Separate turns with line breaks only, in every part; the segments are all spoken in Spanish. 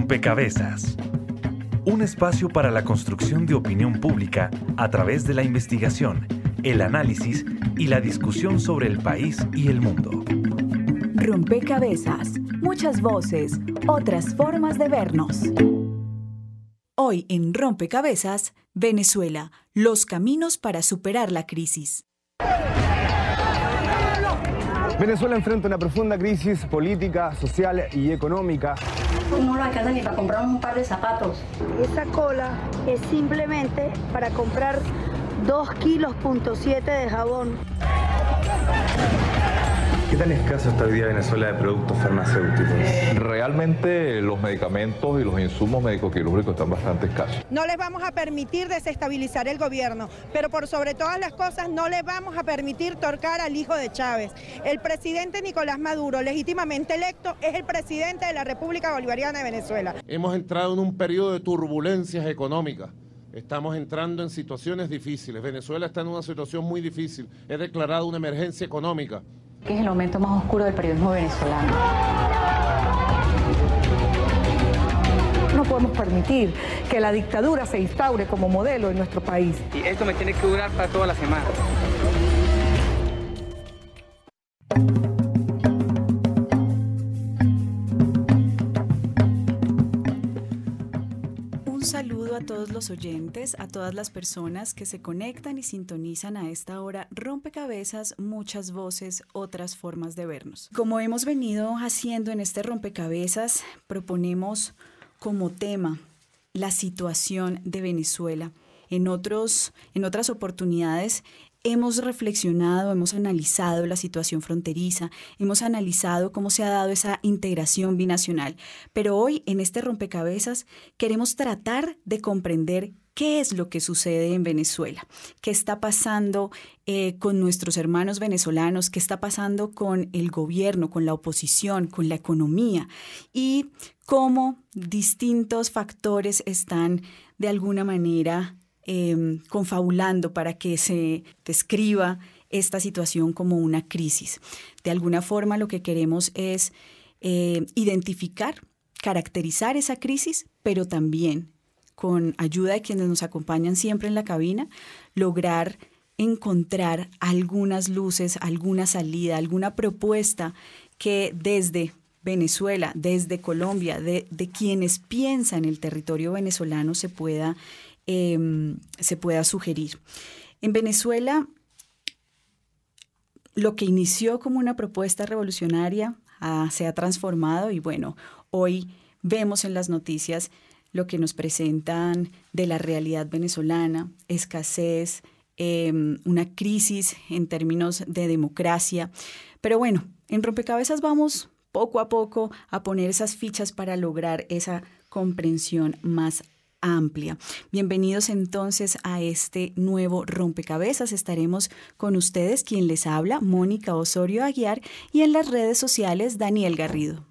Rompecabezas. Un espacio para la construcción de opinión pública a través de la investigación, el análisis y la discusión sobre el país y el mundo.
Rompecabezas, muchas voces, otras formas de vernos. Hoy en Rompecabezas, Venezuela, los caminos para superar la crisis.
Venezuela enfrenta una profunda crisis política, social y económica.
No lo alcanza ni para comprar un par de zapatos.
Esa cola es simplemente para comprar 2 kilos punto de jabón.
¿Qué tan escaso está hoy día Venezuela de productos farmacéuticos?
Realmente los medicamentos y los insumos médico-quirúrgicos están bastante escasos.
No les vamos a permitir desestabilizar el gobierno, pero por sobre todas las cosas no les vamos a permitir torcar al hijo de Chávez. El presidente Nicolás Maduro, legítimamente electo, es el presidente de la República Bolivariana de Venezuela.
Hemos entrado en un periodo de turbulencias económicas. Estamos entrando en situaciones difíciles. Venezuela está en una situación muy difícil. He declarado una emergencia económica
que es el momento más oscuro del periodismo venezolano.
No podemos permitir que la dictadura se instaure como modelo en nuestro país.
Y esto me tiene que durar para toda la semana.
A todos los oyentes, a todas las personas que se conectan y sintonizan a esta hora. Rompecabezas, muchas voces, otras formas de vernos. Como hemos venido haciendo en este rompecabezas, proponemos como tema la situación de Venezuela. En, otros, en otras oportunidades Hemos reflexionado, hemos analizado la situación fronteriza, hemos analizado cómo se ha dado esa integración binacional, pero hoy en este rompecabezas queremos tratar de comprender qué es lo que sucede en Venezuela, qué está pasando eh, con nuestros hermanos venezolanos, qué está pasando con el gobierno, con la oposición, con la economía y cómo distintos factores están de alguna manera Em, confabulando para que se describa esta situación como una crisis. De alguna forma lo que queremos es eh, identificar, caracterizar esa crisis, pero también con ayuda de quienes nos acompañan siempre en la cabina, lograr encontrar algunas luces, alguna salida, alguna propuesta que desde Venezuela, desde Colombia, de, quienes piensan el territorio venezolano se pueda Em, se pueda sugerir. En Venezuela, lo que inició como una propuesta revolucionaria ah, se ha transformado y bueno, hoy vemos en las noticias lo que nos presentan de la realidad venezolana, escasez, em, una crisis en términos de democracia. Pero bueno, en rompecabezas vamos poco a poco a poner esas fichas para lograr esa comprensión más amplia. Bienvenidos entonces a este nuevo rompecabezas. Estaremos con ustedes, quien les habla, Mónica Osorio Aguiar, y en las redes sociales, Daniel Garrido.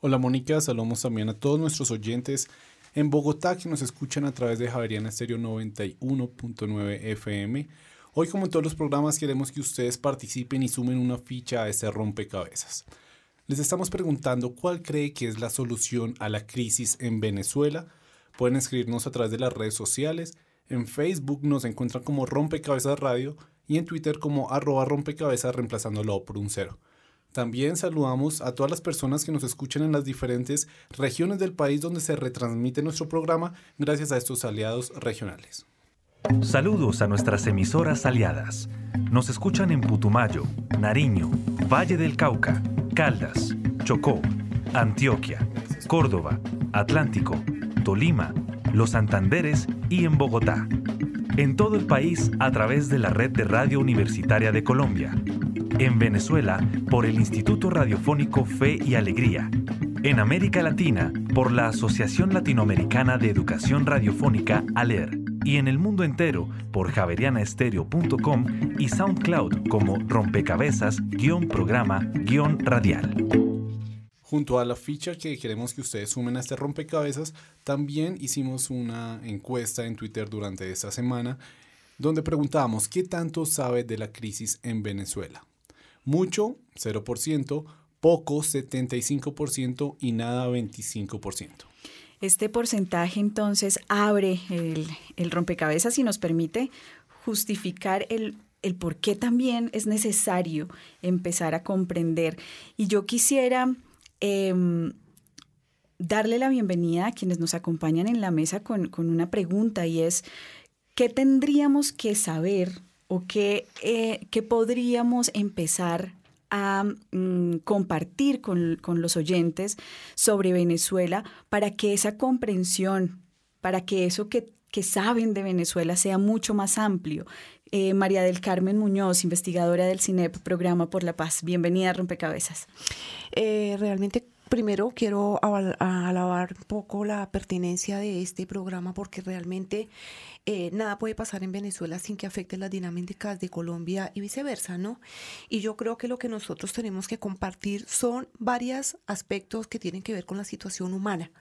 Hola Mónica, saludamos también a todos nuestros oyentes en Bogotá que nos escuchan a través de Javeriana Estéreo 91.9 FM. Hoy, como en todos los programas, queremos que ustedes participen y sumen una ficha a este rompecabezas. Les estamos preguntando cuál cree que es la solución a la crisis en Venezuela Pueden escribirnos a través de las redes sociales. En Facebook nos encuentran como Rompecabezas Radio y en Twitter como arroba rompecabezas reemplazándolo por un cero. También saludamos a todas las personas que nos escuchan en las diferentes regiones del país donde se retransmite nuestro programa gracias a estos aliados regionales.
Saludos a nuestras emisoras aliadas. Nos escuchan en Putumayo, Nariño, Valle del Cauca, Caldas, Chocó, Antioquia, Córdoba, Atlántico, Tolima, Los Santanderes y en Bogotá. En todo el país a través de la red de Radio Universitaria de Colombia. En Venezuela por el Instituto Radiofónico Fe y Alegría. En América Latina por la Asociación Latinoamericana de Educación Radiofónica ALER. Y en el mundo entero por javerianaestereo.com y SoundCloud como rompecabezas-programa-radial.
Junto a la ficha que queremos que ustedes sumen a este rompecabezas, también hicimos una encuesta en Twitter durante esta semana donde preguntábamos qué tanto sabe de la crisis en Venezuela. Mucho, 0%, poco, 75% y nada, 25%.
Este porcentaje entonces abre el, el rompecabezas y nos permite justificar el, el por qué también es necesario empezar a comprender. Y yo quisiera em, darle la bienvenida a quienes nos acompañan en la mesa con, con una pregunta y es, ¿qué tendríamos que saber o qué, eh, qué podríamos empezar a mm, compartir con, con, los oyentes sobre Venezuela para que esa comprensión, para que eso que, que saben de Venezuela sea mucho más amplio. Eh, María del Carmen Muñoz, investigadora del CINEP, Programa por la Paz. Bienvenida a Rompecabezas.
Eh, realmente primero quiero alabar un poco la pertinencia de este programa porque realmente eh, nada puede pasar en Venezuela sin que afecte las dinámicas de Colombia y viceversa, ¿no? Y yo creo que lo que nosotros tenemos que compartir son varios aspectos que tienen que ver con la situación humana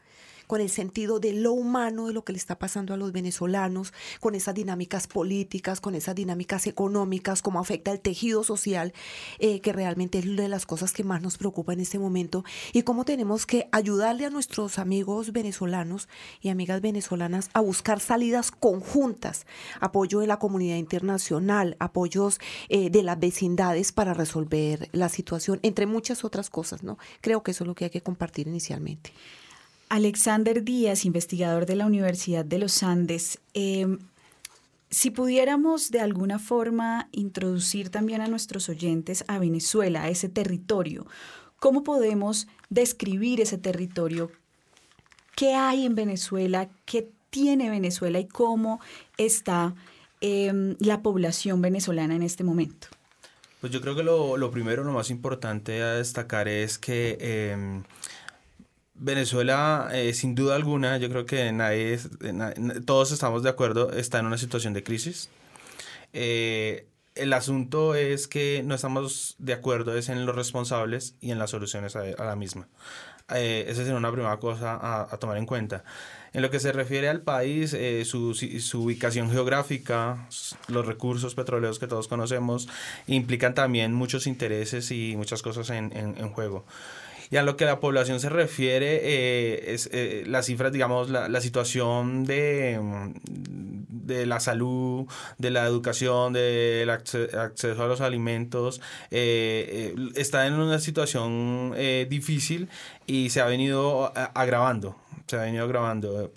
con el sentido de lo humano de lo que le está pasando a los venezolanos, con esas dinámicas políticas, con esas dinámicas económicas, cómo afecta el tejido social, eh, que realmente es una de las cosas que más nos preocupa en este momento, y cómo tenemos que ayudarle a nuestros amigos venezolanos y amigas venezolanas a buscar salidas conjuntas, apoyo de la comunidad internacional, apoyos eh, de las vecindades para resolver la situación, entre muchas otras cosas, ¿no? Creo que eso es lo que hay que compartir inicialmente.
Alexander Díaz, investigador de la Universidad de los Andes, em, si pudiéramos de alguna forma introducir también a nuestros oyentes a Venezuela, a ese territorio, ¿cómo podemos describir ese territorio? ¿Qué hay en Venezuela? ¿Qué tiene Venezuela y cómo está em, la población venezolana en este momento?
Pues yo creo que lo, primero, lo más importante a destacar es que em, Venezuela, eh, sin duda alguna, yo creo que nadie, todos estamos de acuerdo, está en una situación de crisis. Eh, el asunto es que no estamos de acuerdo en los responsables y en las soluciones a, la misma. Eh, esa sería una primera cosa a, tomar en cuenta. En lo que se refiere al país, eh, su, ubicación geográfica, los recursos petroleros que todos conocemos, implican también muchos intereses y muchas cosas en juego. Y a lo que la población se refiere, eh, es eh, las cifras, digamos, la, la situación de, de, la salud, de la educación, del acceso a los alimentos, eh, está en una situación difícil y se ha venido agravando. Se ha venido agravando.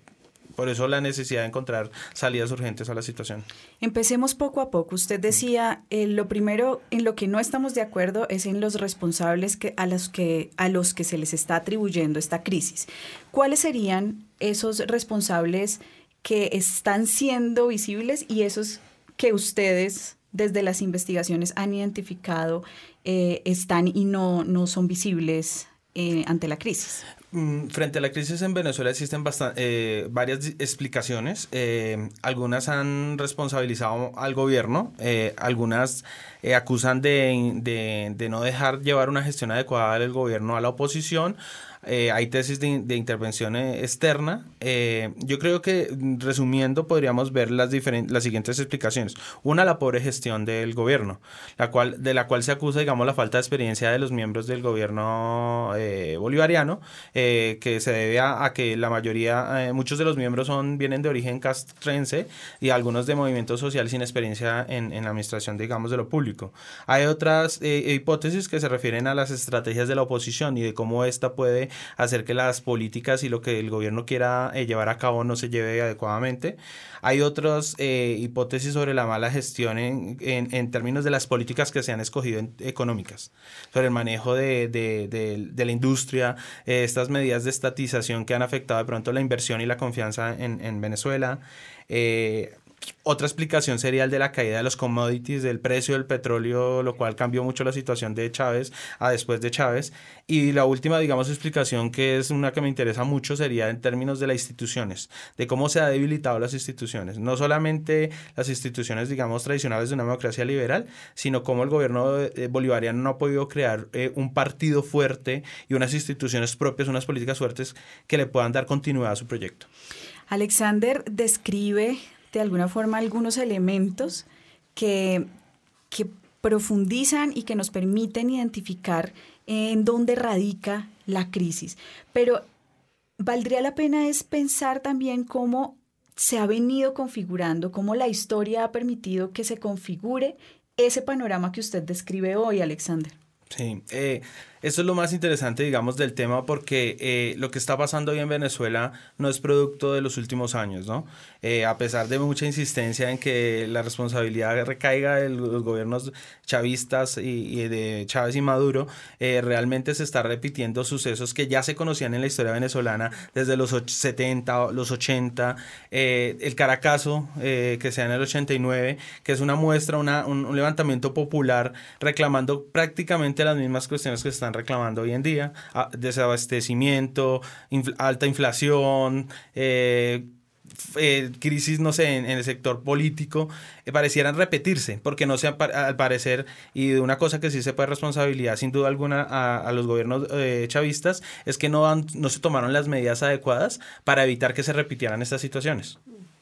Por eso la necesidad de encontrar salidas urgentes a la situación.
Empecemos poco a poco. Usted decía, eh, lo primero en lo que no estamos de acuerdo es en los responsables que, a, los que, a los que se les está atribuyendo esta crisis. ¿Cuáles serían esos responsables que están siendo visibles y esos que ustedes desde las investigaciones han identificado eh, están y no, no son visibles eh, ante la crisis?
Mm, frente a la crisis en Venezuela existen eh, varias explicaciones. Eh, algunas han responsabilizado al gobierno, eh, algunas acusan de, de, de, no dejar llevar una gestión adecuada del gobierno a la oposición, eh, hay tesis de, intervención eh, externa. Eh, yo creo que, resumiendo, podríamos ver las, las siguientes explicaciones. Una, la pobre gestión del gobierno, la cual, de la cual se acusa, digamos, la falta de experiencia de los miembros del gobierno bolivariano, que se debe a, que la mayoría, muchos de los miembros son, vienen de origen castrense y algunos de movimientos sociales sin experiencia en, en la administración, digamos, de lo público. Hay otras hipótesis que se refieren a las estrategias de la oposición y de cómo esta puede hacer que las políticas y lo que el gobierno quiera eh, llevar a cabo no se lleve adecuadamente. Hay otras eh, hipótesis sobre la mala gestión en, en, términos de las políticas que se han escogido económicas, sobre el manejo de, de, la industria, eh, estas medidas de estatización que han afectado de pronto la inversión y la confianza en Venezuela. Otra explicación sería el de la caída de los commodities, del precio del petróleo, lo cual cambió mucho la situación de Chávez a después de Chávez. Y la última, digamos, explicación que es una que me interesa mucho sería en términos de las instituciones, de cómo se ha debilitado las instituciones. No solamente las instituciones, digamos, tradicionales de una democracia liberal, sino cómo el gobierno eh, bolivariano no ha podido crear eh, un partido fuerte y unas instituciones propias, unas políticas fuertes que le puedan dar continuidad a su proyecto.
Alexander describe de alguna forma algunos elementos que, que profundizan y que nos permiten identificar en dónde radica la crisis. Pero valdría la pena es pensar también cómo se ha venido configurando, cómo la historia ha permitido que se configure ese panorama que usted describe hoy, Alexander.
Sí, eh, eso es lo más interesante, digamos, del tema porque eh, lo que está pasando hoy en Venezuela no es producto de los últimos años, ¿no? Eh, a pesar de mucha insistencia en que la responsabilidad recaiga de los gobiernos chavistas y, de Chávez y Maduro, eh, realmente se está repitiendo sucesos que ya se conocían en la historia venezolana desde los 70, los 80, el Caracazo, que sea en el 89, que es una muestra, una, un levantamiento popular reclamando prácticamente las mismas cuestiones que están reclamando hoy en día, desabastecimiento, alta inflación, eh, eh, crisis, no sé, en, el sector político, eh, parecieran repetirse, porque no sé, al parecer, y de una cosa que sí se puede responsabilidad sin duda alguna a, los gobiernos chavistas, es que no, no se tomaron las medidas adecuadas para evitar que se repitieran estas situaciones.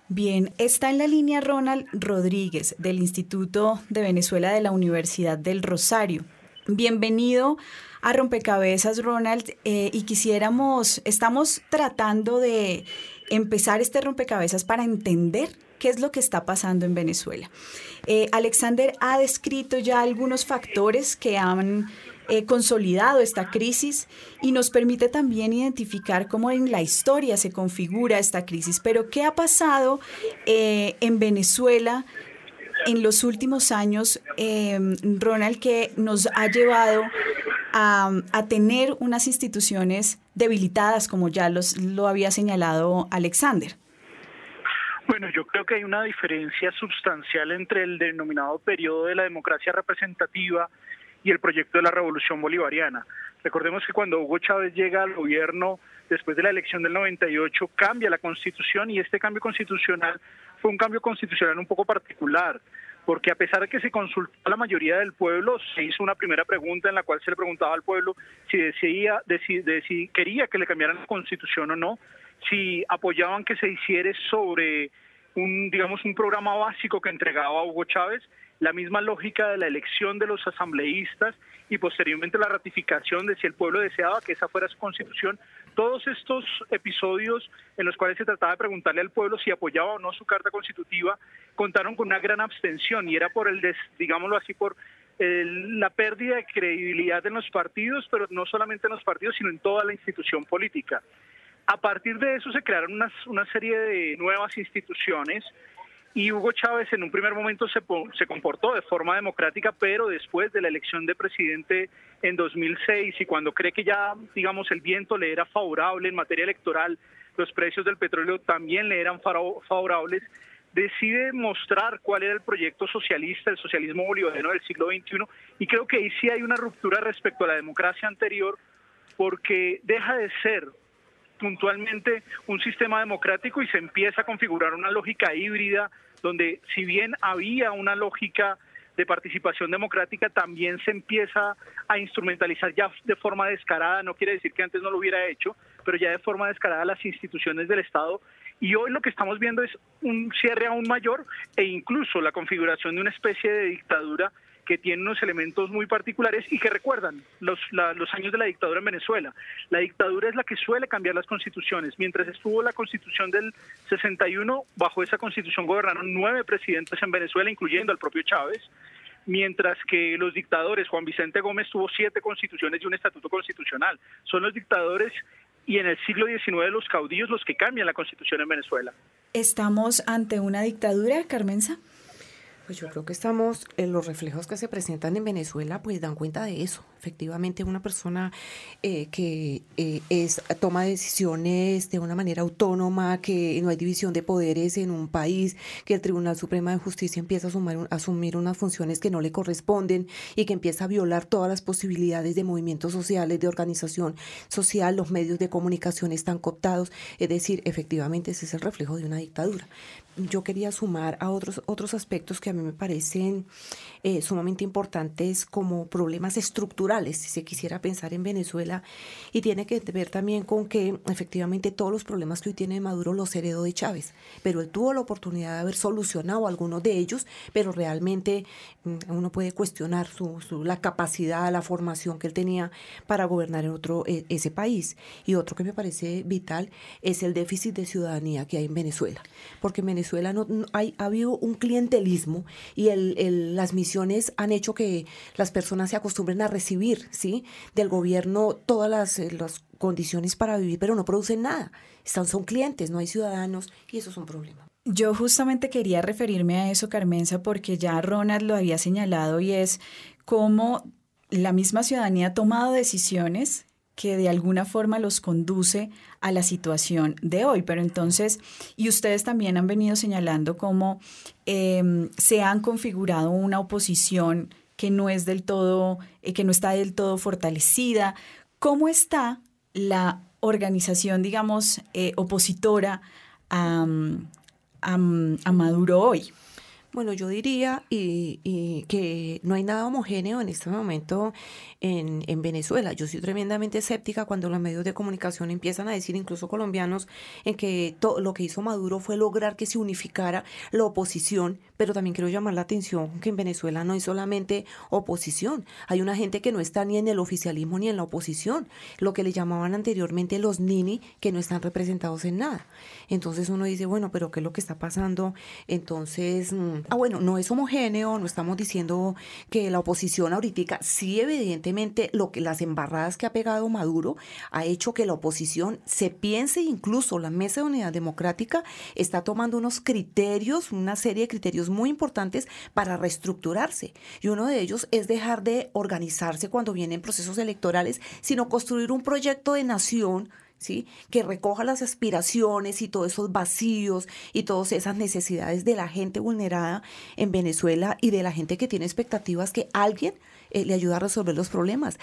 Bien, está en la línea Ronald Rodríguez del Instituto de Venezuela de la Universidad del Rosario. Bienvenido a Rompecabezas, Ronald, eh, y quisiéramos, estamos tratando de empezar este rompecabezas para entender qué es lo que está pasando en Venezuela. Eh, Alexander ha descrito ya algunos factores que han eh, consolidado esta crisis y nos permite también identificar cómo en la historia se configura esta crisis. Pero, ¿qué ha pasado en Venezuela en los últimos años, Ronald, que nos ha llevado a, tener unas instituciones debilitadas, como ya los, lo había señalado Alexander?
Bueno, yo creo que hay una diferencia sustancial entre el denominado periodo de la democracia representativa y el proyecto de la revolución bolivariana. Recordemos que cuando Hugo Chávez llega al gobierno después de la elección del 98, cambia la constitución y este cambio constitucional fue un cambio constitucional un poco particular porque a pesar de que se consultó a la mayoría del pueblo, se hizo una primera pregunta en la cual se le preguntaba al pueblo si decía, si quería que le cambiaran la constitución o no, si apoyaban que se hiciera sobre un, digamos, un programa básico que entregaba Hugo Chávez, la misma lógica de la elección de los asambleístas y posteriormente la ratificación de si el pueblo deseaba que esa fuera su constitución. Todos estos episodios en los cuales se trataba de preguntarle al pueblo si apoyaba o no su carta constitutiva contaron con una gran abstención y era por el, digámoslo así, por la pérdida de credibilidad en los partidos, pero no solamente en los partidos, sino en toda la institución política. A partir de eso se crearon una serie de nuevas instituciones y Hugo Chávez en un primer momento se, se comportó de forma democrática, pero después de la elección de presidente en 2006 y cuando cree que ya, digamos, el viento le era favorable en materia electoral, los precios del petróleo también le eran favorables, decide mostrar cuál era el proyecto socialista, el socialismo bolivariano del siglo XXI, y creo que ahí sí hay una ruptura respecto a la democracia anterior, porque deja de ser puntualmente un sistema democrático y se empieza a configurar una lógica híbrida donde si bien había una lógica de participación democrática también se empieza a instrumentalizar ya de forma descarada, no quiere decir que antes no lo hubiera hecho, pero ya de forma descarada las instituciones del Estado. Y hoy lo que estamos viendo es un cierre aún mayor e incluso la configuración de una especie de dictadura que tiene unos elementos muy particulares y que recuerdan los, los años de la dictadura en Venezuela. La dictadura es la que suele cambiar las constituciones. Mientras estuvo la constitución del 61, bajo esa constitución gobernaron nueve presidentes en Venezuela, incluyendo al propio Chávez mientras que los dictadores, Juan Vicente Gómez tuvo siete constituciones y un estatuto constitucional. Son los dictadores y en el siglo XIX los caudillos los que cambian la constitución en Venezuela.
¿Estamos ante una dictadura, Carmenza?
Pues yo creo que estamos, en los reflejos que se presentan en Venezuela, pues dan cuenta de eso. Efectivamente, una persona eh, que eh, es, toma decisiones de una manera autónoma, que no hay división de poderes en un país, que el Tribunal Supremo de Justicia empieza a, asumir unas funciones que no le corresponden y que empieza a violar todas las posibilidades de movimientos sociales, de organización social, los medios de comunicación están cooptados. Es decir, efectivamente ese es el reflejo de una dictadura. Yo quería sumar a otros, otros aspectos que a mí me parecen eh, sumamente importantes como problemas estructurales, si se quisiera pensar en Venezuela, y tiene que ver también con que efectivamente todos los problemas que hoy tiene Maduro los heredó de Chávez, pero él tuvo la oportunidad de haber solucionado algunos de ellos, pero realmente mm, uno puede cuestionar su, la capacidad, la formación que él tenía para gobernar en otro e, ese país. Y otro que me parece vital es el déficit de ciudadanía que hay en Venezuela, porque en Venezuela no, hay, ha habido un clientelismo y el, las misiones han hecho que las personas se acostumbren a recibir ¿sí? del gobierno todas las, eh, las condiciones para vivir, pero no producen nada. Están, son clientes, no hay ciudadanos y eso es un problema.
Yo justamente quería referirme a eso, Carmenza, porque ya Ronald lo había señalado y es cómo la misma ciudadanía ha tomado decisiones que de alguna forma los conduce a la situación de hoy. Pero entonces, y ustedes también han venido señalando cómo em, se han configurado una oposición que no es del todo, eh, que no está del todo fortalecida. ¿Cómo está la organización, digamos, eh, opositora a, a Maduro hoy?
Bueno, yo diría y, que no hay nada homogéneo en este momento en, en, Venezuela. Yo soy tremendamente escéptica cuando los medios de comunicación empiezan a decir, incluso colombianos, en que lo que hizo Maduro fue lograr que se unificara la oposición, pero también quiero llamar la atención que en Venezuela no hay solamente oposición, hay una gente que no está ni en el oficialismo ni en la oposición, lo que le llamaban anteriormente los nini, que no están representados en nada. Entonces uno dice, bueno, pero ¿qué es lo que está pasando? Entonces, mm, ah, bueno, no es homogéneo, no estamos diciendo que la oposición ahorita, sí evidentemente lo que las embarradas que ha pegado Maduro ha hecho que la oposición se piense, incluso la Mesa de Unidad Democrática está tomando unos criterios, una serie de criterios muy importantes para reestructurarse. Y uno de ellos es dejar de organizarse cuando vienen procesos electorales, sino construir un proyecto de nación ¿sí? que recoja las aspiraciones y todos esos vacíos y todas esas necesidades de la gente vulnerada en Venezuela y de la gente que tiene expectativas que alguien eh, le ayude a resolver los problemas.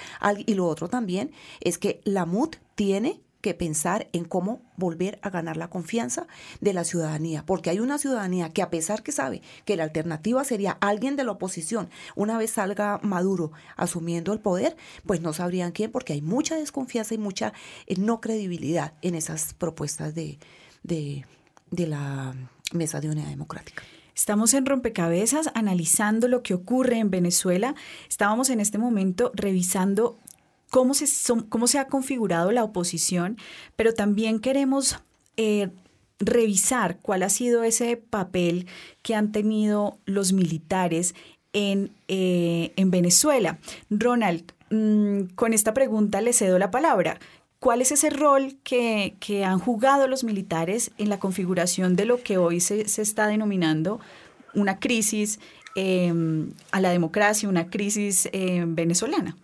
Y lo otro también es que la MUD tiene que pensar en cómo volver a ganar la confianza de la ciudadanía, porque hay una ciudadanía que a pesar que sabe que la alternativa sería alguien de la oposición, una vez salga Maduro asumiendo el poder, pues no sabrían quién, porque hay mucha desconfianza y mucha eh, no credibilidad en esas propuestas de, de, de la Mesa de Unidad Democrática.
Estamos en rompecabezas analizando lo que ocurre en Venezuela. Estábamos en este momento revisando cómo se, ha configurado la oposición, pero también queremos eh, revisar cuál ha sido ese papel que han tenido los militares en, eh, en Venezuela. Ronald, mm, con esta pregunta le cedo la palabra. ¿Cuál es ese rol que, han jugado los militares en la configuración de lo que hoy se, se está denominando una crisis em, a la democracia, una crisis em, venezolana?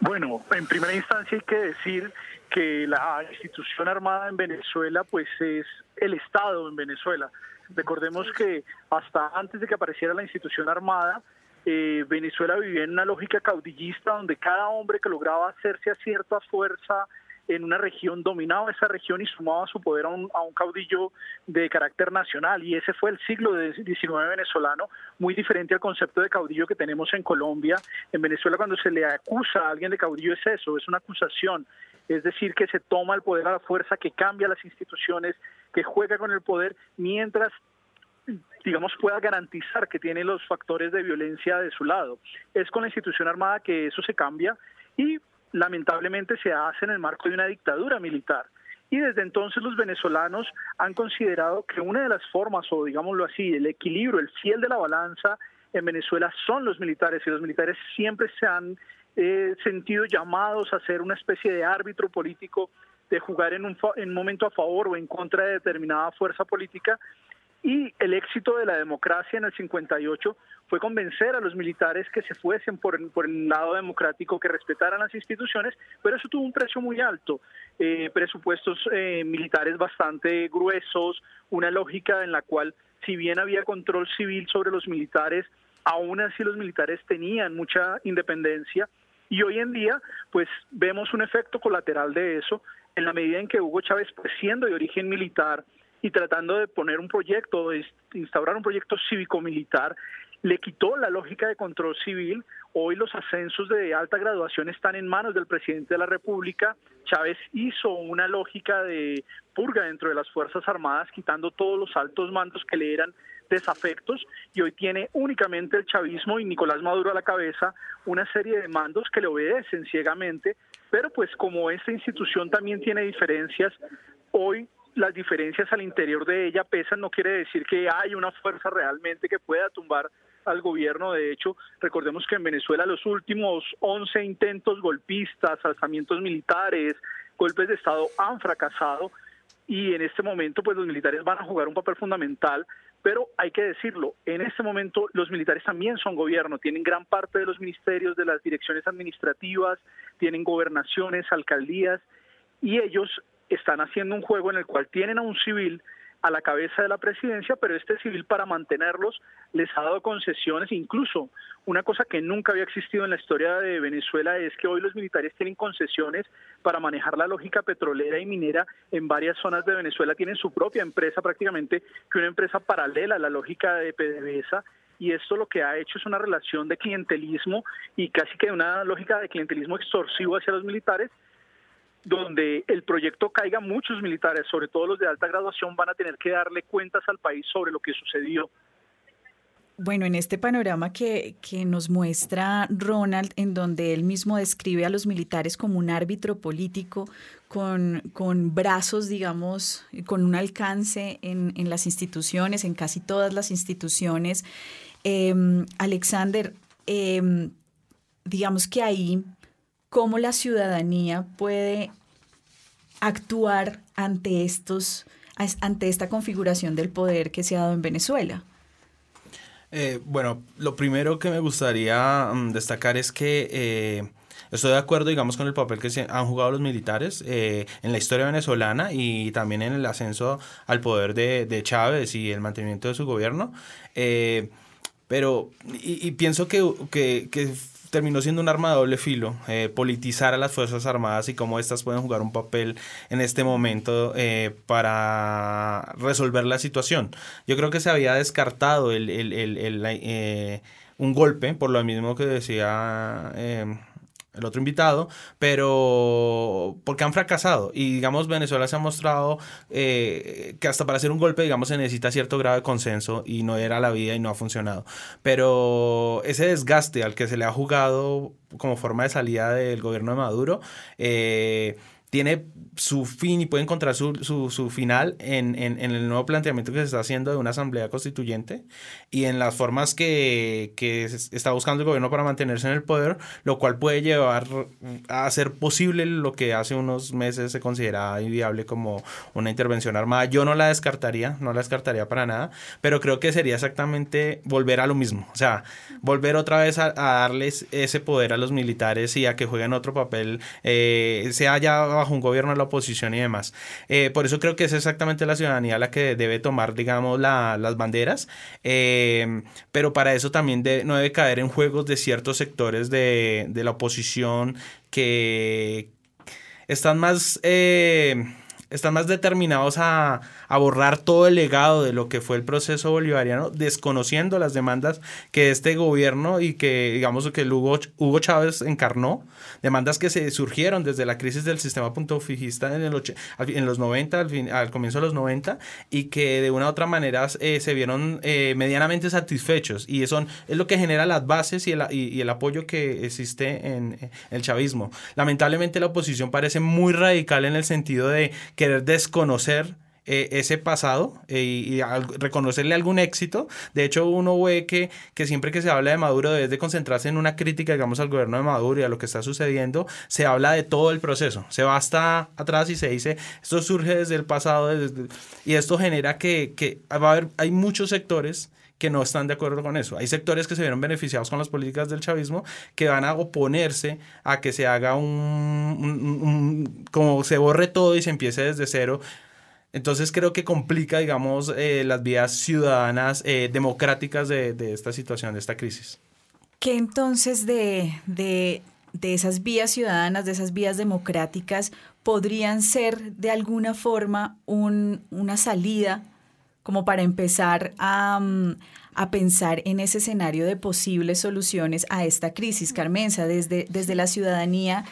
Bueno, en primera instancia hay que decir que la institución armada en Venezuela pues es el Estado en Venezuela. Recordemos que hasta antes de que apareciera la institución armada, eh, Venezuela vivía en una lógica caudillista donde cada hombre que lograba hacerse a cierta fuerza en una región, dominaba esa región y sumaba su poder a un, a un caudillo de carácter nacional. Y ese fue el siglo XIX venezolano, muy diferente al concepto de caudillo que tenemos en Colombia. En Venezuela cuando se le acusa a alguien de caudillo es eso, es una acusación. Es decir, que se toma el poder a la fuerza, que cambia las instituciones, que juega con el poder, mientras digamos, pueda garantizar que tiene los factores de violencia de su lado. Es con la institución armada que eso se cambia y lamentablemente se hace en el marco de una dictadura militar. Y desde entonces los venezolanos han considerado que una de las formas, o digámoslo así, el equilibrio, el fiel de la balanza en Venezuela son los militares, y los militares siempre se han eh, sentido llamados a ser una especie de árbitro político, de jugar en un, en un momento a favor o en contra de determinada fuerza política, y el éxito de la democracia en el 58 fue convencer a los militares que se fuesen por, el lado democrático, que respetaran las instituciones, pero eso tuvo un precio muy alto, eh, presupuestos eh, militares bastante gruesos, una lógica en la cual si bien había control civil sobre los militares, aún así los militares tenían mucha independencia. Y hoy en día pues vemos un efecto colateral de eso en la medida en que Hugo Chávez, pues, siendo de origen militar, y tratando de poner un proyecto, de instaurar un proyecto cívico-militar, le quitó la lógica de control civil. Hoy los ascensos de alta graduación están en manos del presidente de la República. Chávez hizo una lógica de purga dentro de las Fuerzas Armadas, quitando todos los altos mandos que le eran desafectos y hoy tiene únicamente el chavismo y Nicolás Maduro a la cabeza una serie de mandos que le obedecen ciegamente, pero pues como esta institución también tiene diferencias, hoy las diferencias al interior de ella pesan, no quiere decir que hay una fuerza realmente que pueda tumbar al gobierno. De hecho, recordemos que en Venezuela los últimos 11 intentos golpistas, alzamientos militares, golpes de Estado han fracasado y en este momento pues los militares van a jugar un papel fundamental pero hay que decirlo, en este momento los militares también son gobierno, tienen gran parte de los ministerios, de las direcciones administrativas, tienen gobernaciones, alcaldías, y ellos están haciendo un juego en el cual tienen a un civil a la cabeza de la presidencia, pero este civil para mantenerlos les ha dado concesiones, incluso una cosa que nunca había existido en la historia de Venezuela es que hoy los militares tienen concesiones para manejar la lógica petrolera y minera en varias zonas de Venezuela, tienen su propia empresa prácticamente, que una empresa paralela a la lógica de PDVSA y esto lo que ha hecho es una relación de clientelismo y casi que una lógica de clientelismo extorsivo hacia los militares donde el proyecto caiga, muchos militares, sobre todo los de alta graduación, van a tener que darle cuentas al país sobre lo que sucedió.
Bueno, en este panorama que, que, nos muestra Ronald, en donde él mismo describe a los militares como un árbitro político con, con brazos, digamos, con un alcance en, en, las instituciones, en casi todas las instituciones, eh, Alexander, eh, digamos que ahí cómo la ciudadanía puede actuar ante estos ante esta configuración del poder que se ha dado en Venezuela.
Eh, bueno, lo primero que me gustaría mm, destacar es que eh, estoy de acuerdo, digamos, con el papel que se han jugado los militares eh, en la historia venezolana y también en el ascenso al poder de, Chávez y el mantenimiento de su gobierno. pero, y, pienso que, que, que terminó siendo un arma de doble filo, eh, politizar a las Fuerzas Armadas y cómo éstas pueden jugar un papel en este momento eh, para resolver la situación. Yo creo que se había descartado el, eh, un golpe, por lo mismo que decía el otro invitado, pero porque han fracasado. Y digamos, Venezuela se ha mostrado eh, que hasta para hacer un golpe, digamos, se necesita cierto grado de consenso y no era la vida y no ha funcionado. Pero ese desgaste al que se le ha jugado como forma de salida del gobierno de Maduro, eh, tiene su fin y puede encontrar su, su, su final en, en, en, el nuevo planteamiento que se está haciendo de una asamblea constituyente y en las formas que, que está buscando el gobierno para mantenerse en el poder, lo cual puede llevar a hacer posible lo que hace unos meses se consideraba inviable como una intervención armada. Yo no la descartaría, no la descartaría para nada, pero creo que sería exactamente volver a lo mismo, o sea, volver otra vez a, darles ese poder a los militares y a que jueguen otro papel, eh, sea ya un gobierno de la oposición y demás. Eh, por eso creo que es exactamente la ciudadanía la que debe tomar, digamos, las banderas, eh, pero para eso también no debe caer en juegos de ciertos sectores de, la oposición que están más... Eh, están más determinados a, a, borrar todo el legado de lo que fue el proceso bolivariano, desconociendo las demandas que este gobierno y que, digamos, que Hugo, Hugo Chávez encarnó demandas que se surgieron desde la crisis del sistema punto fijista en, el en los 90, al, fin, al comienzo de los 90, y que de una u otra manera eh, se vieron eh, medianamente satisfechos. Y eso es lo que genera las bases y el, y, el apoyo que existe en, en el chavismo. Lamentablemente la oposición parece muy radical en el sentido de querer desconocer eh, ese pasado eh, y, reconocerle algún éxito. De hecho, uno ve que, que siempre que se habla de Maduro, debe de concentrarse en una crítica, digamos, al gobierno de Maduro y a lo que está sucediendo, se habla de todo el proceso. Se va hasta atrás y se dice, esto surge desde el pasado y esto genera que, que va a haber, hay muchos sectores que no están de acuerdo con eso. Hay sectores que se vieron beneficiados con las políticas del chavismo que van a oponerse a que se haga un, un como se borre todo y se empiece desde cero entonces creo que complica, digamos, eh, las vías ciudadanas eh, democráticas de, esta situación, de esta crisis.
¿Qué entonces de, de esas vías ciudadanas, de esas vías democráticas, podrían ser de alguna forma una salida como para empezar a, mm, a, pensar en ese escenario de posibles soluciones a esta crisis, Carmenza, desde, desde la ciudadanía.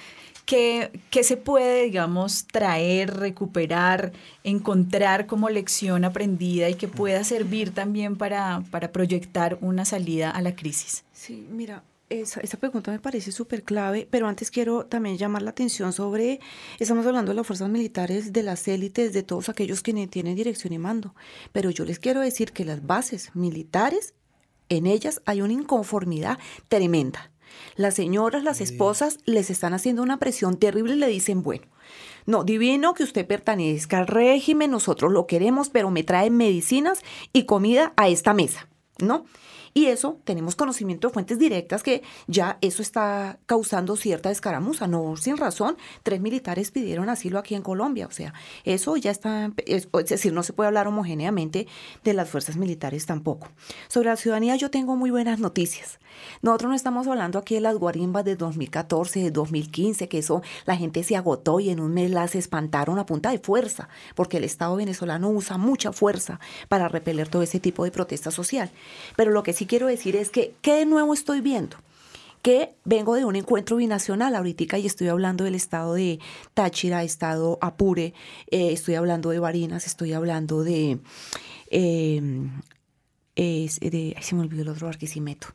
¿Qué, se puede, digamos, traer, recuperar, encontrar como lección aprendida y que pueda servir también para, para proyectar una salida a la crisis?
Sí, mira, esa, esa, pregunta me parece súper clave, pero antes quiero también llamar la atención sobre, estamos hablando de las fuerzas militares, de las élites, de todos aquellos que tienen dirección y mando, pero yo les quiero decir que las bases militares, en ellas hay una inconformidad tremenda. Las señoras, las esposas, les están haciendo una presión terrible y le dicen, bueno, no, divino que usted pertenezca al régimen, nosotros lo queremos, pero me traen medicinas y comida a esta mesa, ¿no? Y eso tenemos conocimiento de fuentes directas que ya eso está causando cierta escaramuza, no sin razón. Tres militares pidieron asilo aquí en Colombia, o sea, eso ya está, es, decir, no se puede hablar homogéneamente de las fuerzas militares tampoco. Sobre la ciudadanía yo tengo muy buenas noticias. Nosotros no estamos hablando aquí de las guarimbas de 2014, de 2015, que eso la gente se agotó y en un mes las espantaron a punta de fuerza, porque el Estado venezolano usa mucha fuerza para repeler todo ese tipo de protesta social. Pero lo que sí quiero decir es que, ¿qué de nuevo estoy viendo? que vengo de un encuentro binacional ahorita y estoy hablando del estado de Táchira, estado Apure, eh, estoy hablando de Barinas, estoy hablando de, eh, de ay, se me olvidó el otro Barquisimeto.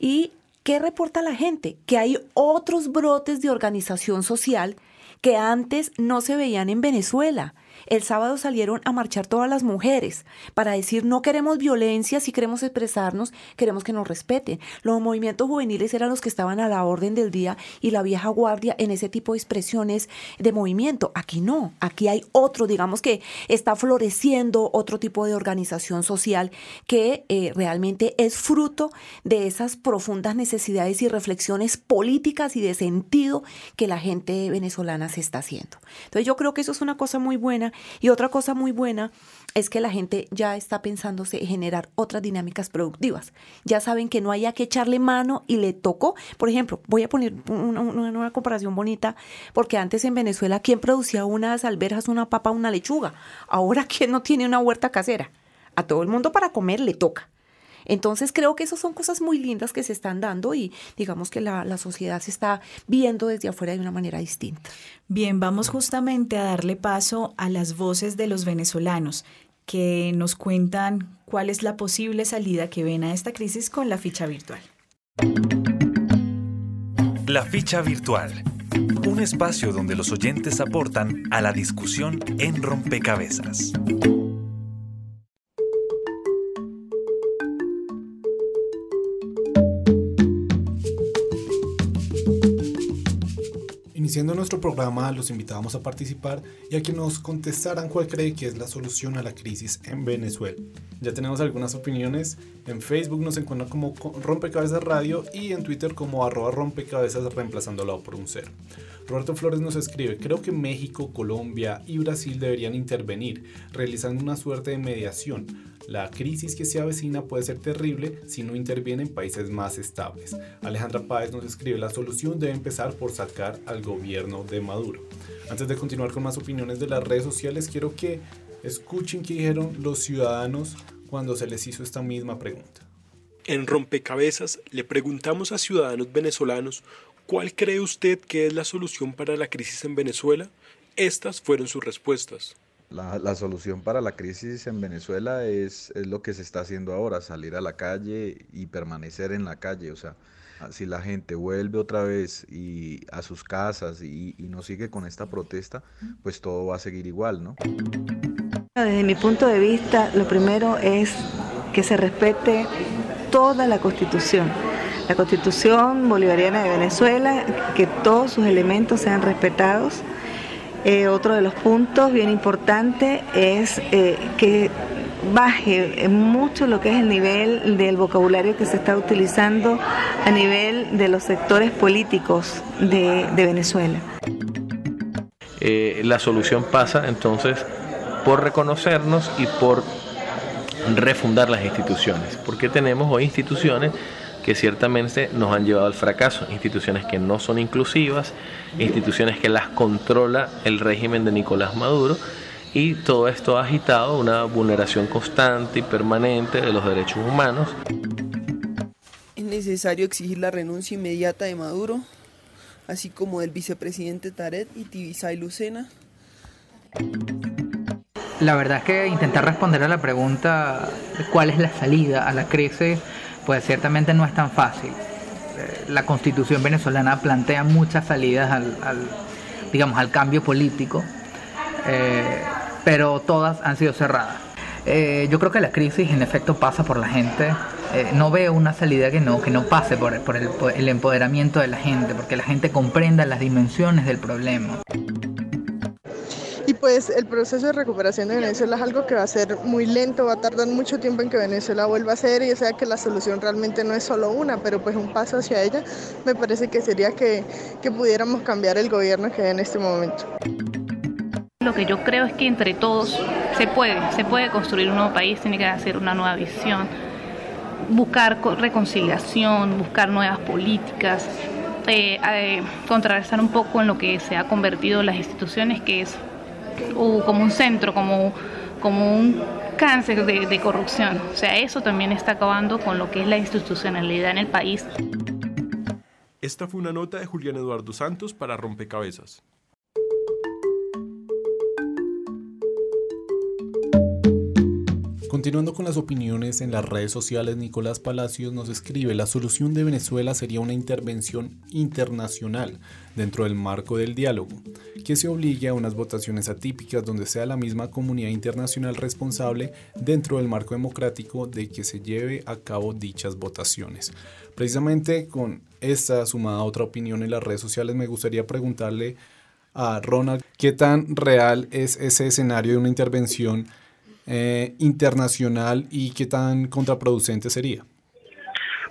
¿Y qué reporta la gente? Que hay otros brotes de organización social que antes no se veían en Venezuela el sábado salieron a marchar todas las mujeres para decir no queremos violencia, si queremos expresarnos, queremos que nos respeten. Los movimientos juveniles eran los que estaban a la orden del día y la vieja guardia en ese tipo de expresiones de movimiento. Aquí no, aquí hay otro, digamos que está floreciendo otro tipo de organización social que eh, realmente es fruto de esas profundas necesidades y reflexiones políticas y de sentido que la gente venezolana se está haciendo. Entonces yo creo que eso es una cosa muy buena y otra cosa muy buena es que la gente ya está pensándose en generar otras dinámicas productivas. Ya saben que no haya que echarle mano y le tocó. Por ejemplo, voy a poner una, una, comparación bonita, porque antes en Venezuela, ¿quién producía unas alberjas, una papa, una lechuga? Ahora, ¿quién no tiene una huerta casera? A todo el mundo para comer le toca. Entonces creo que esas son cosas muy lindas que se están dando y digamos que la, la sociedad se está viendo desde afuera de una manera distinta.
Bien, vamos justamente a darle paso a las voces de los venezolanos que nos cuentan cuál es la posible salida que ven a esta crisis con la ficha virtual.
La ficha virtual. Un espacio donde los oyentes aportan a la discusión en rompecabezas.
Iniciando nuestro programa, los invitamos a participar y a que nos contestaran cuál cree que es la solución a la crisis en Venezuela. Ya tenemos algunas opiniones. En Facebook nos encuentran como Rompecabezas Radio y en Twitter como arroba rompecabezas reemplazándolo por un cero. Roberto Flores nos escribe, creo que México, Colombia y Brasil deberían intervenir, realizando una suerte de mediación la crisis que se avecina puede ser terrible si no intervienen países más estables. Alejandra Páez nos escribe, la solución debe empezar por sacar al gobierno de Maduro. Antes de continuar con más opiniones de las redes sociales, quiero que escuchen qué dijeron los ciudadanos cuando se les hizo esta misma pregunta.
En Rompecabezas le preguntamos a ciudadanos venezolanos ¿Cuál cree usted que es la solución para la crisis en Venezuela? Estas fueron sus respuestas.
La, solución para la crisis en Venezuela es, lo que se está haciendo ahora, salir a la calle y permanecer en la calle. O sea, si la gente vuelve otra vez a sus casas y no sigue con esta protesta, pues todo va a seguir igual, ¿no?
Desde mi punto de vista, lo primero es que se respete toda la constitución. La constitución bolivariana de Venezuela, que todos sus elementos sean respetados eh, otro de los puntos bien importante es eh, que baje mucho lo que es el nivel del vocabulario que se está utilizando a nivel de los sectores políticos de, Venezuela.
Eh, la solución pasa entonces por reconocernos y por refundar las instituciones, porque tenemos hoy instituciones que ciertamente nos han llevado al fracaso. Instituciones que no son inclusivas, instituciones que las controla el régimen de Nicolás Maduro y todo esto ha agitado una vulneración constante y permanente de los derechos humanos.
Es necesario exigir la renuncia inmediata de Maduro, así como del vicepresidente Taret y Tibisay Lucena.
La verdad es que intentar responder a la pregunta cuál es la salida a la crisis pues ciertamente no es tan fácil. Eh, la constitución venezolana plantea muchas salidas al, digamos, al cambio político, eh, pero todas han sido cerradas. Eh, yo creo que la crisis en efecto pasa por la gente. no veo una salida que no, que no pase por, por el, el empoderamiento de la gente, porque la gente comprenda las dimensiones del problema.
Pues el proceso de recuperación de Venezuela es algo que va a ser muy lento, va a tardar mucho tiempo en que Venezuela vuelva a ser y o sea que la solución realmente no es solo una, pero pues un paso hacia ella me parece que sería que, que pudiéramos cambiar el gobierno que hay en este momento.
Lo que yo creo es que entre todos se puede, se puede construir un nuevo país, tiene que hacer una nueva visión, buscar reconciliación, buscar nuevas políticas, eh, eh, contrarrestar un poco en lo que se ha convertido las instituciones, que es como un centro, como, como un cáncer de, de corrupción. O sea, eso también está acabando con lo que es la institucionalidad en el país.
Esta fue una nota de Julián Eduardo Santos para Rompecabezas.
Continuando con las opiniones en las redes sociales, Nicolás Palacios nos escribe, la solución de Venezuela sería una intervención internacional dentro del marco del diálogo, que se obligue a unas votaciones atípicas donde sea la misma comunidad internacional responsable dentro del marco democrático de que se lleve a cabo dichas votaciones. Precisamente con esta sumada otra opinión en las redes sociales me gustaría preguntarle a Ronald qué tan real es ese escenario de una intervención eh, internacional y qué tan contraproducente sería?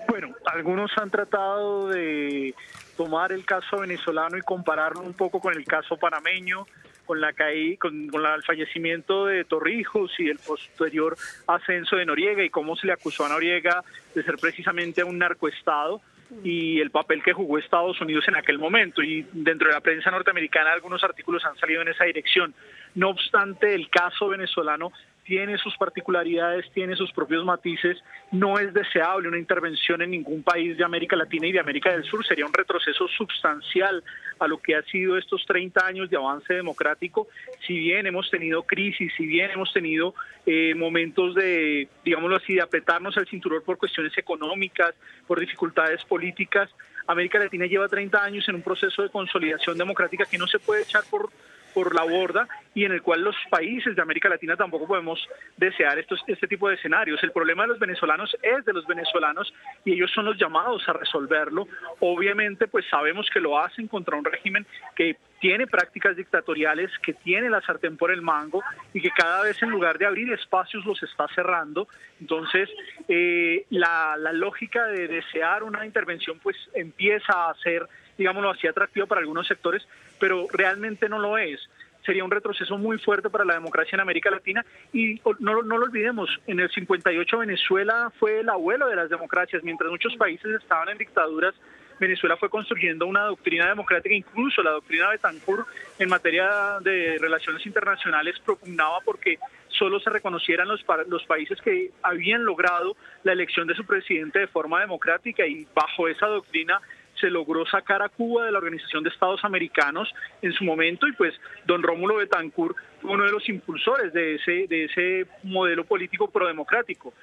Bueno, algunos han tratado de tomar el caso venezolano y compararlo un poco con el caso panameño, con la con, con el fallecimiento de Torrijos y el posterior ascenso de Noriega y cómo se le acusó a Noriega de ser precisamente un narcoestado y el papel que jugó Estados Unidos en aquel momento. Y dentro de la prensa norteamericana algunos artículos han salido en esa dirección. No obstante, el caso venezolano tiene sus particularidades, tiene sus propios matices. No es deseable una intervención en ningún país de América Latina y de América del Sur. Sería un retroceso sustancial a lo que ha sido estos 30 años de avance democrático. Si bien hemos tenido crisis, si bien hemos tenido eh, momentos de, digámoslo así, de apretarnos el cinturón por cuestiones económicas, por dificultades políticas, América Latina lleva 30 años en un proceso de consolidación democrática que no se puede echar por por la borda y en el cual los países de América Latina tampoco podemos desear estos, este tipo de escenarios. El problema de los venezolanos es de los venezolanos y ellos son los llamados a resolverlo. Obviamente, pues sabemos que lo hacen contra un régimen que tiene prácticas dictatoriales, que tiene la sartén por el mango y que cada vez en lugar de abrir espacios los está cerrando. Entonces, eh, la, la lógica de desear una intervención pues empieza a ser digámoslo así, atractivo para algunos sectores, pero realmente no lo es. Sería un retroceso muy fuerte para la democracia en América Latina y no, no lo olvidemos, en el 58 Venezuela fue el abuelo de las democracias, mientras muchos países estaban en dictaduras, Venezuela fue construyendo una doctrina democrática, incluso la doctrina de Betancourt en materia de relaciones internacionales propugnaba porque solo se reconocieran los, los países que habían logrado la elección de su presidente de forma democrática y bajo esa doctrina se logró sacar a Cuba de la Organización de Estados Americanos en su momento y pues don Rómulo Betancourt fue uno de los impulsores de ese, de ese modelo político prodemocrático.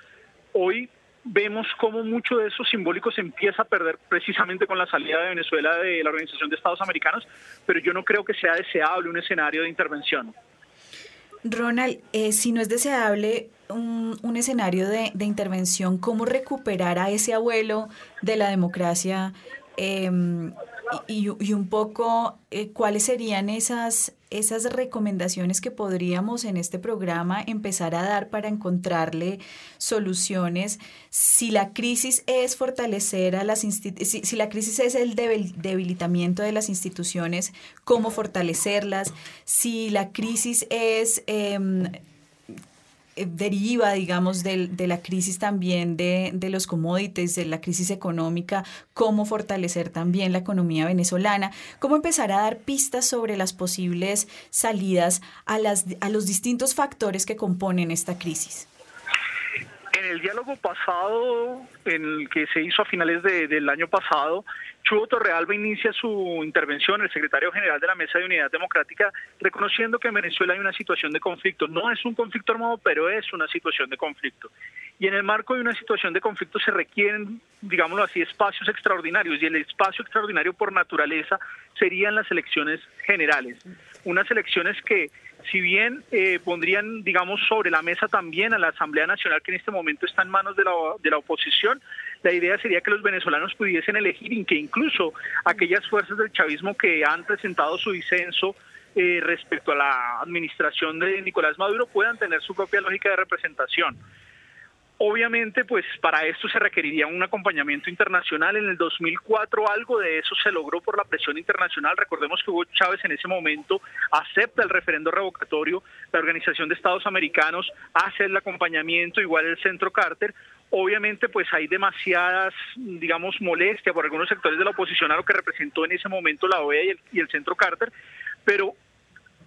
Hoy vemos cómo mucho de eso simbólico se empieza a perder precisamente con la salida de Venezuela de la Organización de Estados Americanos, pero yo no creo que sea deseable un escenario de intervención.
Ronald, eh, si no es deseable un, un escenario de, de, intervención, ¿cómo recuperar a ese abuelo de la democracia Em, y, un poco eh, cuáles serían esas, esas recomendaciones que podríamos en este programa empezar a dar para encontrarle soluciones. Si la crisis es fortalecer a las si, si, la crisis es el debilitamiento de las instituciones, cómo fortalecerlas. Si la crisis es... Em, deriva, digamos, de la crisis también de, de, los commodities, de la crisis económica, cómo fortalecer también la economía venezolana, cómo empezar a dar pistas sobre las posibles salidas a, las, a los distintos factores que componen esta crisis.
En el diálogo pasado, en el que se hizo a finales del año pasado, Chubo Torrealba inicia su intervención, el secretario general de la Mesa de Unidad Democrática, reconociendo que en Venezuela hay una situación de conflicto. No es un conflicto armado, pero es una situación de conflicto. Y en el marco de una situación de conflicto se requieren, digámoslo así, espacios extraordinarios. Y el espacio extraordinario por naturaleza serían las elecciones generales. Unas elecciones que si bien eh, pondrían, digamos, sobre la mesa también a la Asamblea Nacional, que en este momento está en manos de la, de la oposición, la idea sería que los venezolanos pudiesen elegir y que incluso aquellas fuerzas del chavismo que han presentado su disenso eh, respecto a la administración de Nicolás Maduro puedan tener su propia lógica de representación. Obviamente, pues para esto se requeriría un acompañamiento internacional. En el 2004 algo de eso se logró por la presión internacional. Recordemos que Hugo Chávez en ese momento acepta el referendo revocatorio, la Organización de Estados Americanos hace el acompañamiento, igual el Centro Carter. Obviamente, pues hay demasiadas, digamos, molestia por algunos sectores de la oposición a lo que representó en ese momento la OEA y el, y el Centro Carter, pero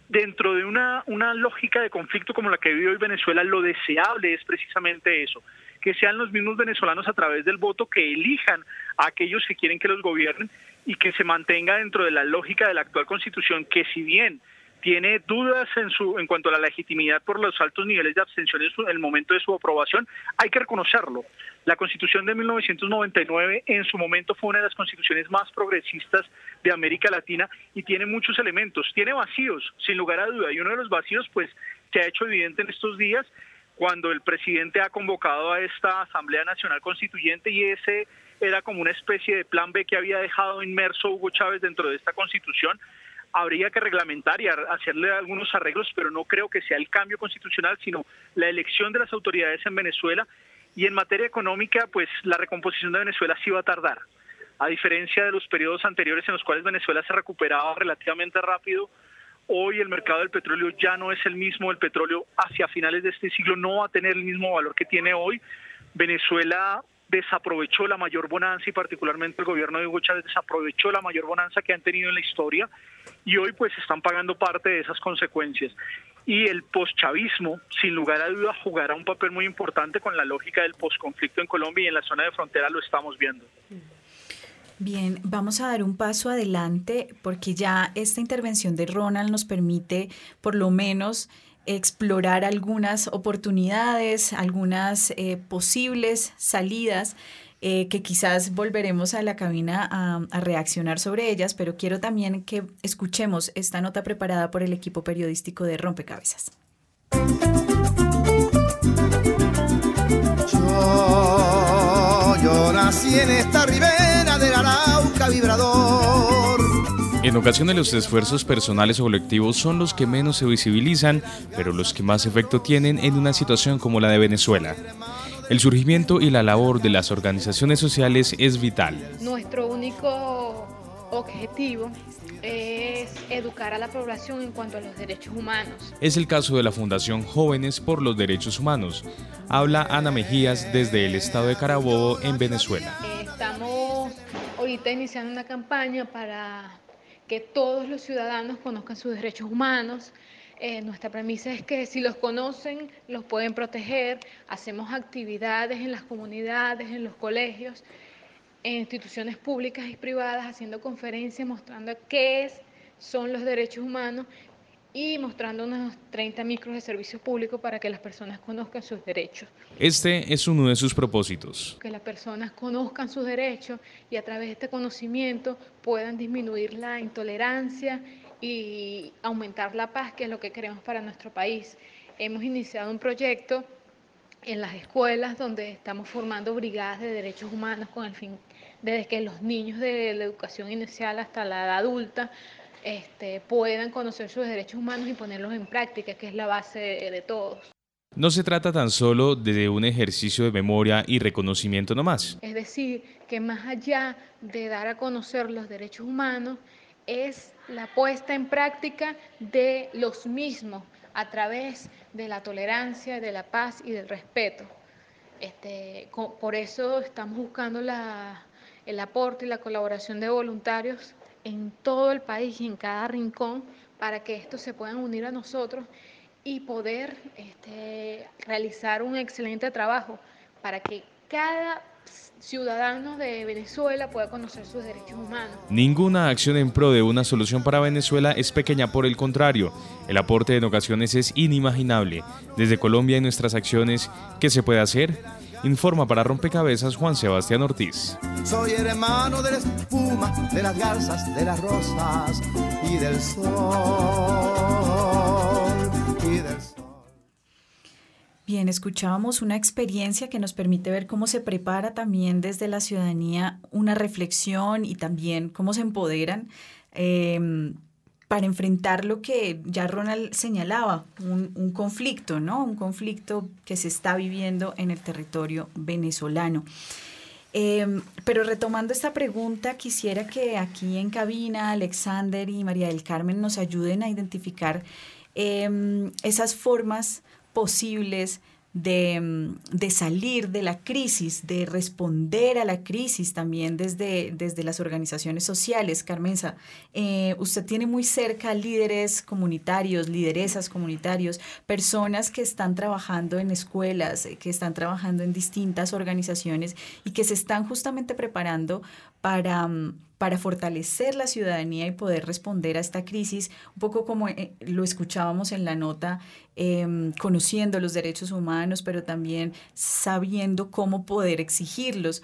dentro de una, una lógica de conflicto como la que vive hoy Venezuela, lo deseable es precisamente eso, que sean los mismos venezolanos a través del voto que elijan a aquellos que quieren que los gobiernen y que se mantenga dentro de la lógica de la actual constitución, que si bien tiene dudas en, su, en cuanto a la legitimidad por los altos niveles de abstención en, el momento de su aprobación, hay que reconocerlo. La Constitución de 1999 en su momento fue una de las constituciones más progresistas de América Latina y tiene muchos elementos. Tiene vacíos, sin lugar a duda, y uno de los vacíos pues se ha hecho evidente en estos días cuando el presidente ha convocado a esta Asamblea Nacional Constituyente y ese era como una especie de plan B que había dejado inmerso Hugo Chávez dentro de esta constitución habría que reglamentar y hacerle algunos arreglos, pero no creo que sea el cambio constitucional, sino la elección de las autoridades en Venezuela. Y en materia económica, pues la recomposición de Venezuela sí va a tardar. A diferencia de los periodos anteriores en los cuales Venezuela se recuperaba relativamente rápido, hoy el mercado del petróleo ya no es el mismo. El petróleo hacia finales de este siglo no va a tener el mismo valor que tiene hoy. Venezuela desaprovechó la mayor bonanza y particularmente el gobierno de Hugo Chávez desaprovechó la mayor bonanza que han tenido en la historia y hoy pues están pagando parte de esas consecuencias. Y el poschavismo, sin lugar a duda, jugará un papel muy importante con la lógica del posconflicto en Colombia y en la zona de frontera lo estamos viendo.
Bien, vamos a dar un paso adelante porque ya esta intervención de Ronald nos permite por lo menos explorar algunas oportunidades, algunas eh, posibles salidas eh, que quizás volveremos a la cabina a, reaccionar sobre ellas, pero quiero también que escuchemos esta nota preparada por el equipo periodístico de Rompecabezas.
Yo, yo nací en esta ribera Arauca vibrador
en ocasiones los esfuerzos personales o colectivos son los que menos se visibilizan, pero los que más efecto tienen en una situación como la de Venezuela. El surgimiento y la labor de las organizaciones sociales es vital.
Nuestro único objetivo es educar a la población en cuanto a los derechos humanos.
Es el caso de la Fundación Jóvenes por los Derechos Humanos. Habla Ana Mejías desde el estado de Carabobo, en Venezuela.
Estamos ahorita iniciando una campaña para que todos los ciudadanos conozcan sus derechos humanos. Eh, nuestra premisa es que si los conocen, los pueden proteger. Hacemos actividades en las comunidades, en los colegios, en instituciones públicas y privadas, haciendo conferencias mostrando qué son los derechos humanos y mostrando unos 30 micros de servicio público para que las personas conozcan sus derechos.
Este es uno de sus propósitos.
Que las personas conozcan sus derechos y a través de este conocimiento puedan disminuir la intolerancia y aumentar la paz, que es lo que queremos para nuestro país. Hemos iniciado un proyecto en las escuelas donde estamos formando brigadas de derechos humanos con el fin de que los niños de la educación inicial hasta la edad adulta este, puedan conocer sus derechos humanos y ponerlos en práctica, que es la base de, todos.
No se trata tan solo de un ejercicio de memoria y reconocimiento nomás.
Es decir, que más allá de dar a conocer los derechos humanos, es la puesta en práctica de los mismos a través
de la tolerancia, de la paz y del respeto. Este, por eso estamos buscando el aporte y la colaboración de voluntarios en todo el país y en cada rincón para que estos se puedan unir a nosotros y poder este, realizar un excelente trabajo para que cada ciudadano de Venezuela pueda conocer sus derechos humanos.
Ninguna acción en pro de una solución para Venezuela es pequeña, por el contrario, el aporte en ocasiones es inimaginable. Desde Colombia y nuestras acciones, ¿qué se puede hacer? Informa para Rompecabezas Juan Sebastián Ortiz.
Soy hermano de la espuma, de las garzas, de las rosas y del sol. Y del sol.
Bien, escuchábamos una experiencia que nos permite ver cómo se prepara también desde la ciudadanía una reflexión y también cómo se empoderan em, para enfrentar lo que ya Ronald señalaba, un, conflicto, ¿no? Un conflicto que se está viviendo en el territorio venezolano. Em, pero retomando esta pregunta, quisiera que aquí en cabina Alexander y María del Carmen nos ayuden a identificar em, esas formas posibles mm, de, salir de la crisis, de responder a la crisis también desde, desde las organizaciones sociales. Carmenza, eh, usted tiene muy cerca líderes comunitarios, lideresas comunitarios, personas que están trabajando en escuelas, eh, que están trabajando en distintas organizaciones y que se están justamente preparando para mm, para fortalecer la ciudadanía y poder responder a esta crisis, un poco como eh, lo escuchábamos en la nota, em, conociendo los derechos humanos, pero también sabiendo cómo poder exigirlos.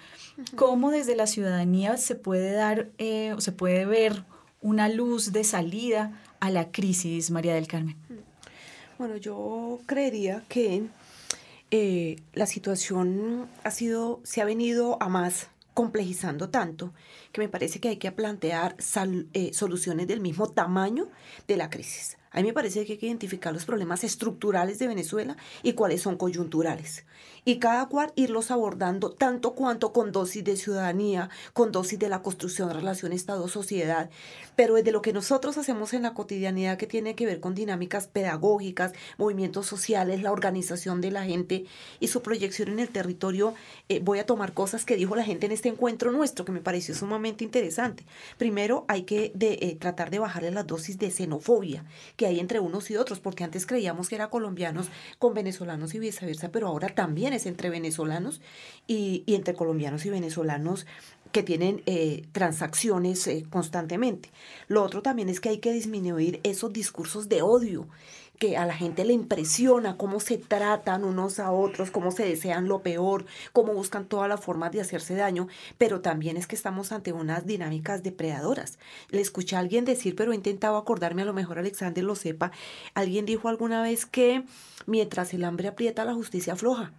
¿Cómo desde la ciudadanía se puede dar, eh, se puede ver una luz de salida a la crisis, María del Carmen?
Bueno, yo creería que eh, la situación ha sido, se ha venido a más complejizando tanto que me parece que hay que plantear eh, soluciones del mismo tamaño de la crisis. A mí me parece que hay que identificar los problemas estructurales de Venezuela y cuáles son coyunturales y cada cual irlos abordando tanto cuanto con dosis de ciudadanía, con dosis de la construcción de relación Estado-sociedad, pero desde lo que nosotros hacemos en la cotidianidad que tiene que ver con dinámicas pedagógicas, movimientos sociales, la organización de la gente y su proyección en el territorio, eh, voy a tomar cosas que dijo la gente en este encuentro nuestro que me pareció sumamente interesante. Primero hay que eh, tratar de bajarle las dosis de xenofobia que hay entre unos y otros, porque antes creíamos que era colombianos con venezolanos y viceversa, pero ahora también entre venezolanos y, entre colombianos y venezolanos que tienen eh, transacciones eh, constantemente. Lo otro también es que hay que disminuir esos discursos de odio que a la gente le impresiona cómo se tratan unos a otros, cómo se desean lo peor, cómo buscan todas las formas de hacerse daño, pero también es que estamos ante unas dinámicas depredadoras. Le escuché a alguien decir, pero he intentado acordarme, a lo mejor Alexander lo sepa, alguien dijo alguna vez que mientras el hambre aprieta, la justicia afloja.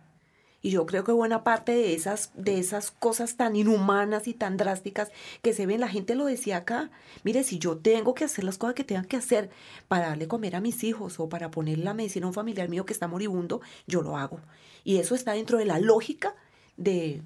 Y yo creo que buena parte de esas, de esas cosas tan inhumanas y tan drásticas que se ven, la gente lo decía acá, mire, si yo tengo que hacer las cosas que tenga que hacer para darle comer a mis hijos o para ponerle la medicina a un familiar mío que está moribundo, yo lo hago. Y eso está dentro de la lógica de,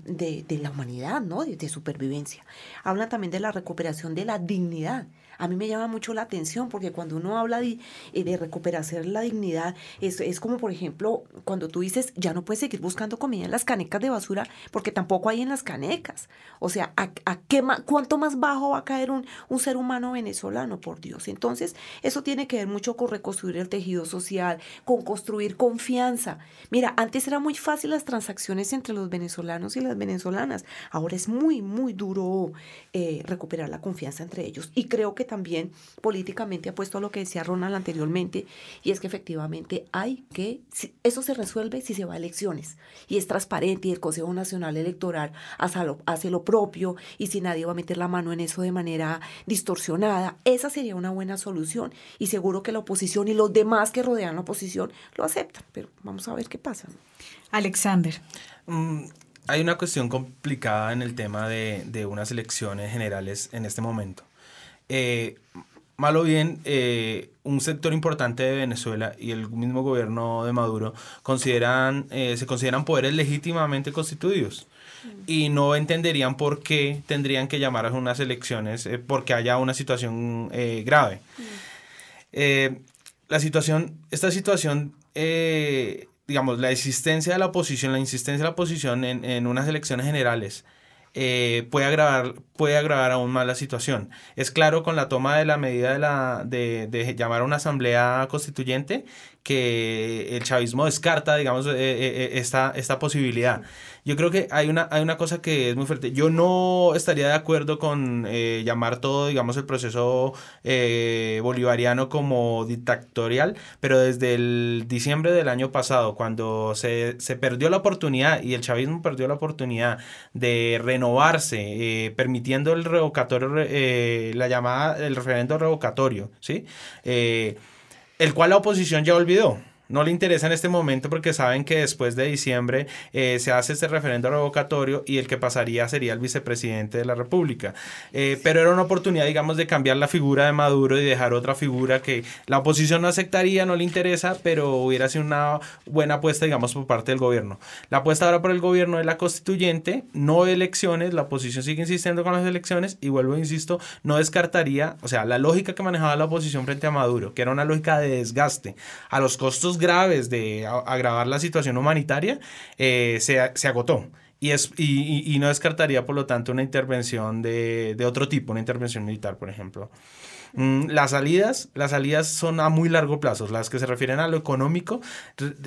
la humanidad, ¿no? de, supervivencia. Hablan también de la recuperación de la dignidad a mí me llama mucho la atención porque cuando uno habla de, eh, de la dignidad, es, es como por ejemplo cuando tú dices, ya no puedes seguir buscando comida en las canecas de basura porque tampoco hay en las canecas. O sea, ¿a, qué ¿cuánto más bajo va a caer un, un ser humano venezolano, por Dios? Entonces, eso tiene que ver mucho con reconstruir el tejido social, con construir confianza. Mira, antes era muy fácil las transacciones entre los venezolanos y las venezolanas. Ahora es muy, muy duro eh, recuperar la confianza entre ellos. Y creo que también políticamente ha puesto lo que decía Ronald anteriormente, y es que efectivamente hay que, eso se resuelve si se va a elecciones, y es transparente, y el Consejo Nacional Electoral hace lo, hace lo propio, y si nadie va a meter la mano en eso de manera distorsionada, esa sería una buena solución, y seguro que la oposición y los demás que rodean la oposición lo aceptan, pero vamos a ver qué pasa.
Alexander.
Mm, hay una cuestión complicada en el tema de, de, unas elecciones generales en este momento. Eh, malo bien, eh, un sector importante de Venezuela y el mismo gobierno de Maduro consideran, eh, se consideran poderes legítimamente constituidos mm. y no entenderían por qué tendrían que llamar a unas elecciones porque haya una situación grave. Mm. la situación, esta situación eh, digamos, la existencia de la oposición, la insistencia de la oposición en, en unas elecciones generales eh, puede, agravar, puede agravar aún más la situación. Es claro con la toma de la medida de, la, de, de llamar a una asamblea constituyente que el chavismo descarta, digamos, eh, eh, esta, esta posibilidad. Yo creo que hay una, hay una cosa que es muy fuerte. Yo no estaría de acuerdo con eh, llamar todo, digamos, el proceso eh, bolivariano como dictatorial, pero desde el diciembre del año pasado, cuando se, se perdió la oportunidad y el chavismo perdió la oportunidad de renovarse, eh, el revocatorio, la llamada, el referendo revocatorio, ¿sí? el cual la oposición ya olvidó no le interesa en este momento porque saben que después de diciembre eh, se hace este referendo revocatorio y el que pasaría sería el vicepresidente de la República. Eh, pero era una oportunidad, digamos, de cambiar la figura de Maduro y dejar otra figura que la oposición no aceptaría, no le interesa, pero hubiera sido una buena apuesta, digamos, por parte del gobierno. La apuesta ahora por el gobierno es la constituyente, no elecciones, la oposición sigue insistiendo con las elecciones y vuelvo, insisto, no descartaría, o sea, la lógica que manejaba la oposición frente a Maduro, que era una lógica de desgaste a los costos graves de agravar la situación humanitaria, eh, se, se, agotó. Y, es, y, no descartaría, por lo tanto, una intervención de, de otro tipo, una intervención militar, por ejemplo. Mm, las salidas, las salidas son a muy largo plazo. Las que se refieren a lo económico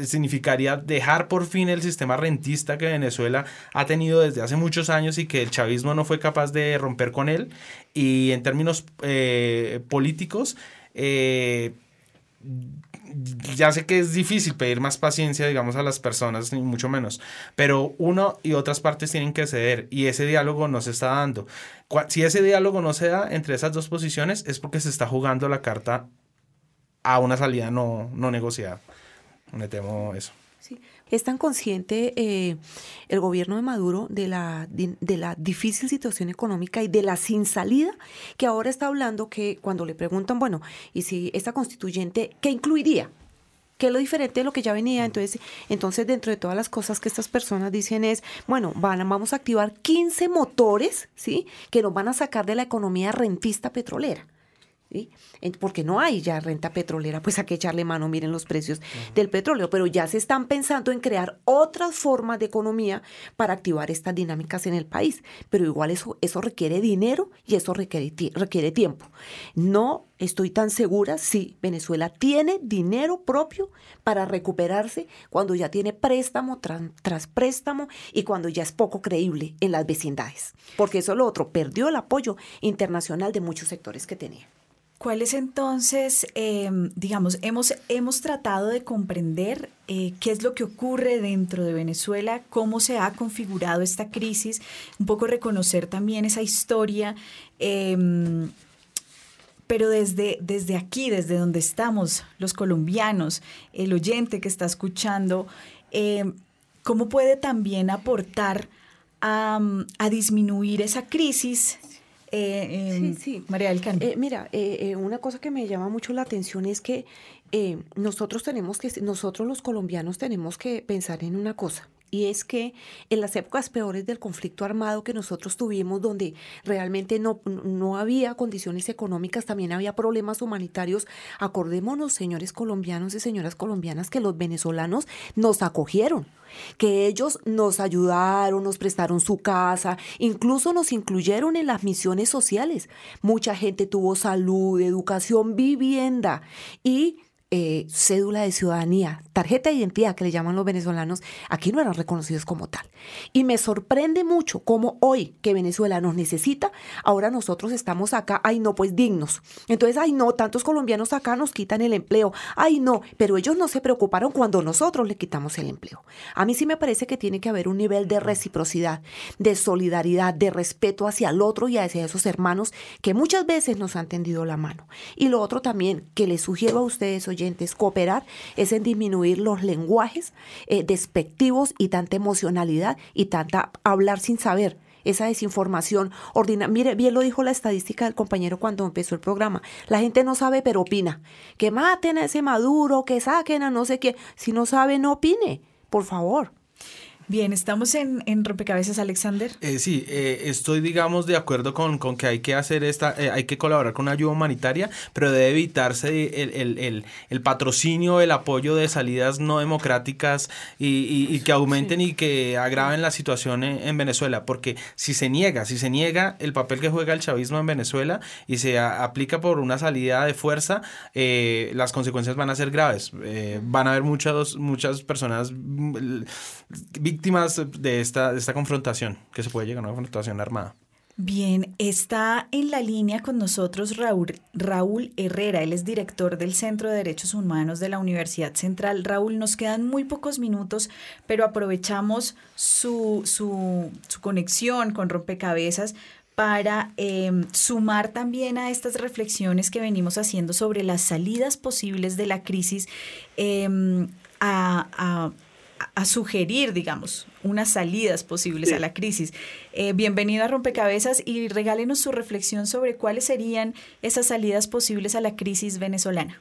significaría dejar por fin el sistema rentista que Venezuela ha tenido desde hace muchos años y que el chavismo no fue capaz de romper con él. Y en términos eh, políticos, eh, ya sé que es difícil pedir más paciencia, digamos, a las personas, ni mucho menos, pero uno y otras partes tienen que ceder y ese diálogo no se está dando. Si ese diálogo no se da entre esas dos posiciones es porque se está jugando la carta a una salida no, no negociada. Me temo eso.
Es tan consciente eh, el gobierno de Maduro de la, de, la difícil situación económica y de la sin salida que ahora está hablando que cuando le preguntan, bueno, ¿y si esta constituyente, qué incluiría? ¿Qué es lo diferente de lo que ya venía? Entonces, entonces, dentro de todas las cosas que estas personas dicen es, bueno, van, vamos a activar 15 motores, ¿sí? Que nos van a sacar de la economía rentista petrolera. Porque no hay ya renta petrolera, pues hay que echarle mano, miren los precios del petróleo, pero ya se están pensando en crear otras formas de economía para activar estas dinámicas en el país, pero igual eso, eso requiere dinero y eso requiere, requiere tiempo. No estoy tan segura si Venezuela tiene dinero propio para recuperarse cuando ya tiene préstamo tras, tras préstamo y cuando ya es poco creíble en las vecindades, porque eso es lo otro, perdió el apoyo internacional de muchos sectores que tenía.
¿Cuál es entonces, em, digamos, hemos, hemos tratado de comprender eh, qué es lo que ocurre dentro de Venezuela, cómo se ha configurado esta crisis, un poco reconocer también esa historia, em, pero desde, desde aquí, desde donde estamos, los colombianos, el oyente que está escuchando, em, ¿cómo puede también aportar a, a disminuir esa crisis eh, em, sí, sí. María del
Eh, mira, eh, eh, una cosa que me llama mucho la atención es que nosotros tenemos que, nosotros los colombianos tenemos que pensar en una cosa y es que en las épocas peores del conflicto armado que nosotros tuvimos, donde realmente no, no había condiciones económicas, también había problemas humanitarios, acordémonos, señores colombianos y señoras colombianas, que los venezolanos nos acogieron que ellos nos ayudaron, nos prestaron su casa, incluso nos incluyeron en las misiones sociales. Mucha gente tuvo salud, educación, vivienda y eh, cédula de ciudadanía, tarjeta de identidad que le llaman los venezolanos, aquí no eran reconocidos como tal. Y me sorprende mucho cómo hoy que Venezuela nos necesita, ahora nosotros estamos acá, ay no, pues dignos. Entonces, ay no, tantos colombianos acá nos quitan el empleo, ay no, pero ellos no se preocuparon cuando nosotros le quitamos el empleo. A mí sí me parece que tiene que haber un nivel de reciprocidad, de solidaridad, de respeto hacia el otro y hacia esos hermanos que muchas veces nos han tendido la mano. Y lo otro también que les sugiero a ustedes, hoy Cooperar es en disminuir los lenguajes eh, despectivos y tanta emocionalidad y tanta hablar sin saber esa desinformación ordinaria. Mire, bien lo dijo la estadística del compañero cuando empezó el programa. La gente no sabe, pero opina. Que maten a ese Maduro, que saquen a no sé qué. Si no sabe, no opine, por favor.
Bien, estamos en, en rompecabezas, Alexander.
Eh, sí, eh, estoy, digamos, de acuerdo con, con que hay que hacer esta, eh, hay que colaborar con una ayuda humanitaria, pero debe evitarse el, el, el, el patrocinio, el apoyo de salidas no democráticas y, y, que aumenten y que agraven la situación en, Venezuela, porque si se niega, si se niega el papel que juega el chavismo en Venezuela y se aplica por una salida de fuerza, las consecuencias van a ser graves. van a haber muchas, muchas personas mm, víctimas de esta, de esta confrontación, que se puede llegar a una confrontación armada.
Bien, está en la línea con nosotros Raúl, Raúl Herrera, él es director del Centro de Derechos Humanos de la Universidad Central. Raúl, nos quedan muy pocos minutos, pero aprovechamos su, su, conexión con Rompecabezas para em, sumar también a estas reflexiones que venimos haciendo sobre las salidas posibles de la crisis em, a sugerir, digamos, unas salidas posibles a la crisis. Eh, bienvenido a Rompecabezas y regálenos su reflexión sobre cuáles serían esas salidas posibles a la crisis venezolana.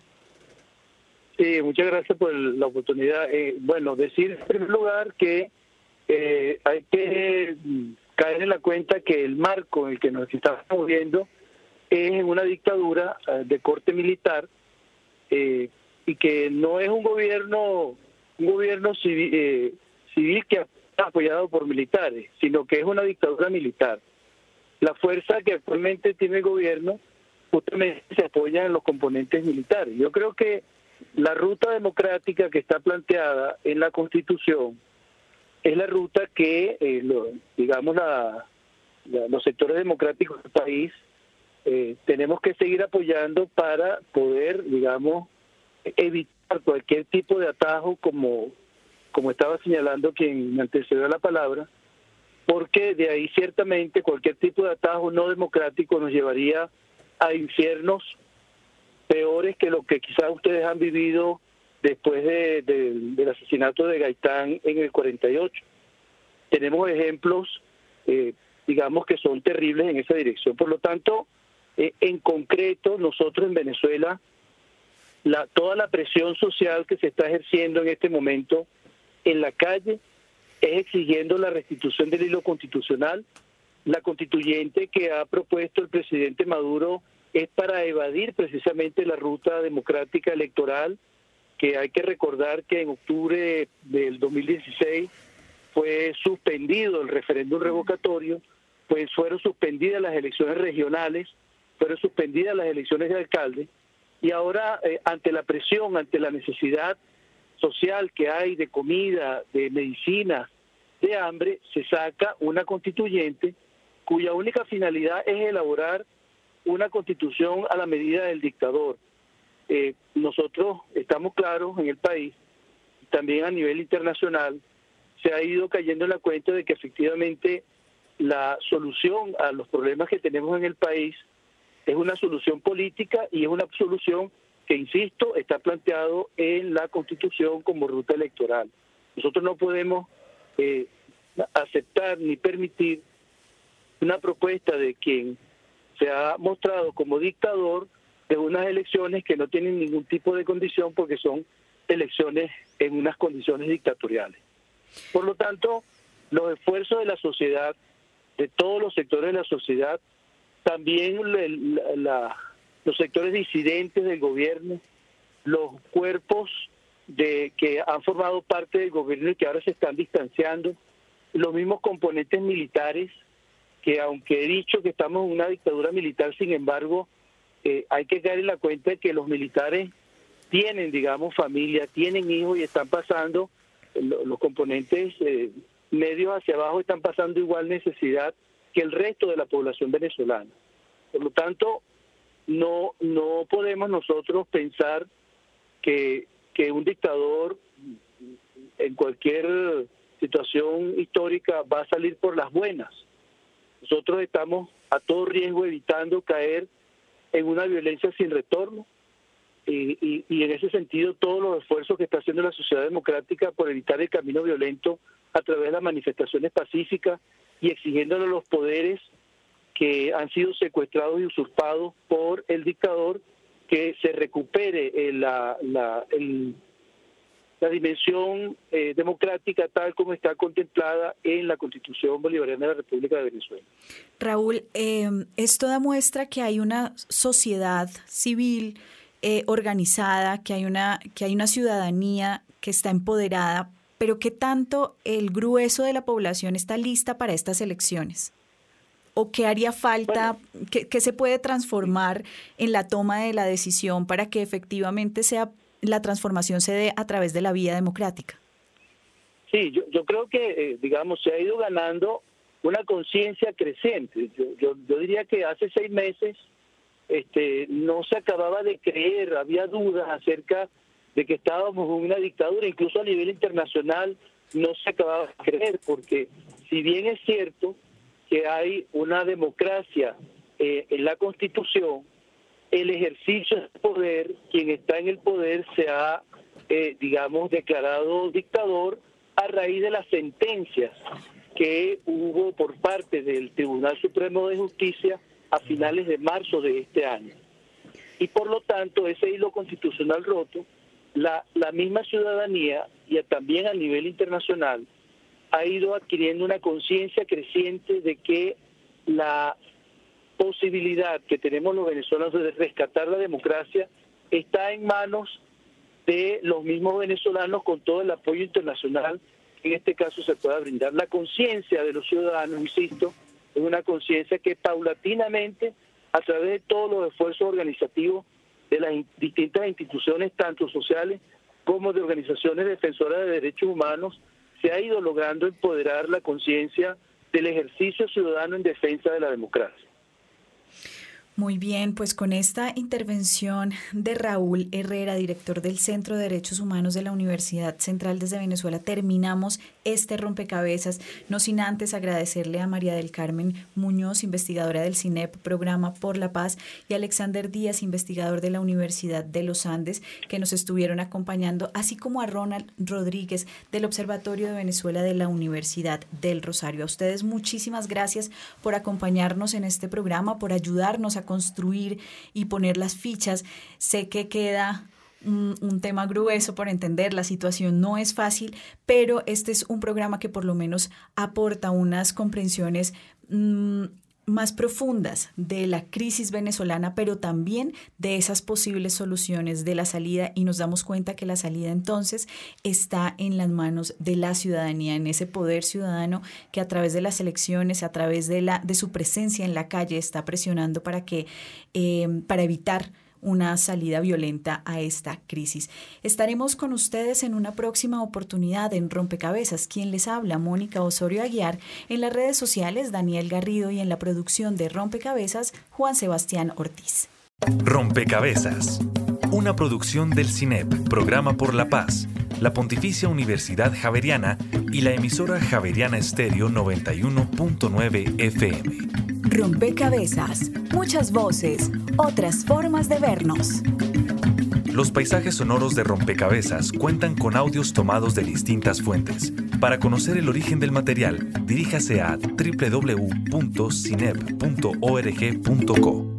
Sí, muchas gracias por la oportunidad. Eh, bueno, decir en primer lugar que eh, hay que caer en la cuenta que el marco en el que nos estamos moviendo es una dictadura de corte militar y que no es un gobierno un gobierno civil, eh, que está apoyado por militares, sino que es una dictadura militar. La fuerza que actualmente tiene el gobierno justamente se apoya en los componentes militares. Yo creo que la ruta democrática que está planteada en la Constitución es la ruta que, eh, digamos, la, los sectores democráticos del país eh, tenemos que seguir apoyando para poder, digamos, evitar cualquier tipo de atajo, como, como estaba señalando quien me antecedió la palabra, porque de ahí ciertamente cualquier tipo de atajo no democrático nos llevaría a infiernos peores que lo que quizás ustedes han vivido después de, del asesinato de Gaitán en el 48. Tenemos ejemplos, eh, digamos, que son terribles en esa dirección. Por lo tanto, eh, en concreto, nosotros en Venezuela la, toda la presión social que se está ejerciendo en este momento en la calle es exigiendo la restitución del hilo constitucional. La constituyente que ha propuesto el presidente Maduro es para evadir precisamente la ruta democrática electoral, que hay que recordar que en octubre del 2016 fue suspendido el referéndum revocatorio, pues fueron suspendidas las elecciones regionales, fueron suspendidas las elecciones de alcalde, y ahora, eh, ante la presión, ante la necesidad social que hay de comida, de medicina, de hambre, se saca una constituyente cuya única finalidad es elaborar una constitución a la medida del dictador. Eh, nosotros estamos claros en el país, también a nivel internacional, se ha ido cayendo en la cuenta de que efectivamente la solución a los problemas que tenemos en el país es una solución política y es una solución que, insisto, está planteado en la Constitución como ruta electoral. Nosotros no podemos eh, aceptar ni permitir una propuesta de quien se ha mostrado como dictador de unas elecciones que no tienen ningún tipo de condición porque son elecciones en unas condiciones dictatoriales. Por lo tanto, los esfuerzos de la sociedad, de todos los sectores de la sociedad, también los sectores disidentes del gobierno, los cuerpos de que han formado parte del gobierno y que ahora se están distanciando, los mismos componentes militares, que aunque he dicho que estamos en una dictadura militar, sin embargo, eh, hay que caer en la cuenta de que los militares tienen, digamos, familia, tienen hijos y están pasando, los componentes eh, medios hacia abajo están pasando igual necesidad que el resto de la población venezolana. Por lo tanto, no, no podemos nosotros pensar que, que un dictador en cualquier situación histórica va a salir por las buenas. Nosotros estamos a todo riesgo evitando caer en una violencia sin retorno y, y, en ese sentido todos los esfuerzos que está haciendo la sociedad democrática por evitar el camino violento a través de las manifestaciones pacíficas y exigiéndole los poderes que han sido secuestrados y usurpados por el dictador que se recupere la, la dimensión eh, democrática tal como está contemplada en la Constitución Bolivariana de la República de Venezuela.
Raúl, em, esto demuestra que hay una sociedad civil eh, organizada, que hay, una, que hay una ciudadanía que está empoderada, pero que tanto el grueso de la población está lista para estas elecciones. ¿O qué haría falta, qué se puede transformar en la toma de la decisión para que efectivamente sea la transformación se dé a través de la vía democrática?
Sí, yo, yo creo que, eh, digamos, se ha ido ganando una conciencia creciente. Yo, yo, diría que hace seis meses este, no se acababa de creer, había dudas acerca de que estábamos en una dictadura, incluso a nivel internacional no se acababa de creer, porque si bien es cierto que hay una democracia eh, en la Constitución, el ejercicio del poder, quien está en el poder se ha, eh, digamos, declarado dictador a raíz de las sentencias que hubo por parte del Tribunal Supremo de Justicia a finales de marzo de este año. Y por lo tanto, ese hilo constitucional roto, la, la misma ciudadanía y también a nivel internacional ha ido adquiriendo una conciencia creciente de que la posibilidad que tenemos los venezolanos de rescatar la democracia está en manos de los mismos venezolanos con todo el apoyo internacional en este caso se pueda brindar. La conciencia de los ciudadanos, insisto, es una conciencia que paulatinamente, a través de todos los esfuerzos organizativos de las distintas instituciones, tanto sociales como de organizaciones defensoras de derechos humanos, se ha ido logrando empoderar la conciencia del ejercicio ciudadano en defensa de la democracia.
Muy bien, pues con esta intervención de Raúl Herrera, director del Centro de Derechos Humanos de la Universidad Central desde Venezuela, terminamos este rompecabezas, no sin antes agradecerle a María del Carmen Muñoz, investigadora del CINEP, Programa por la Paz, y Alexander Díaz, investigador de la Universidad de los Andes, que nos estuvieron acompañando, así como a Ronald Rodríguez del Observatorio de Venezuela de la Universidad del Rosario. A ustedes muchísimas gracias por acompañarnos en este programa, por ayudarnos a construir y poner las fichas. Sé que queda un, tema grueso por entender, la situación no es fácil, pero este es un programa que por lo menos aporta unas comprensiones mm, más profundas de la crisis venezolana, pero también de esas posibles soluciones de la salida y nos damos cuenta que la salida entonces está en las manos de la ciudadanía, en ese poder ciudadano que a través de las elecciones, a través de, la, de su presencia en la calle está presionando para que, eh, para evitar una salida violenta a esta crisis. Estaremos con ustedes en una próxima oportunidad en Rompecabezas. Quien les habla, Mónica Osorio Aguiar, en las redes sociales, Daniel Garrido y en la producción de Rompecabezas, Juan Sebastián Ortiz.
Rompecabezas, una producción del CINEP, Programa por la Paz, la Pontificia Universidad Javeriana y la emisora Javeriana Estéreo 91.9 FM.
Rompecabezas, muchas voces, otras formas de vernos.
Los paisajes sonoros de Rompecabezas cuentan con audios tomados de distintas fuentes. Para conocer el origen del material, diríjase a www.cinep.org.co.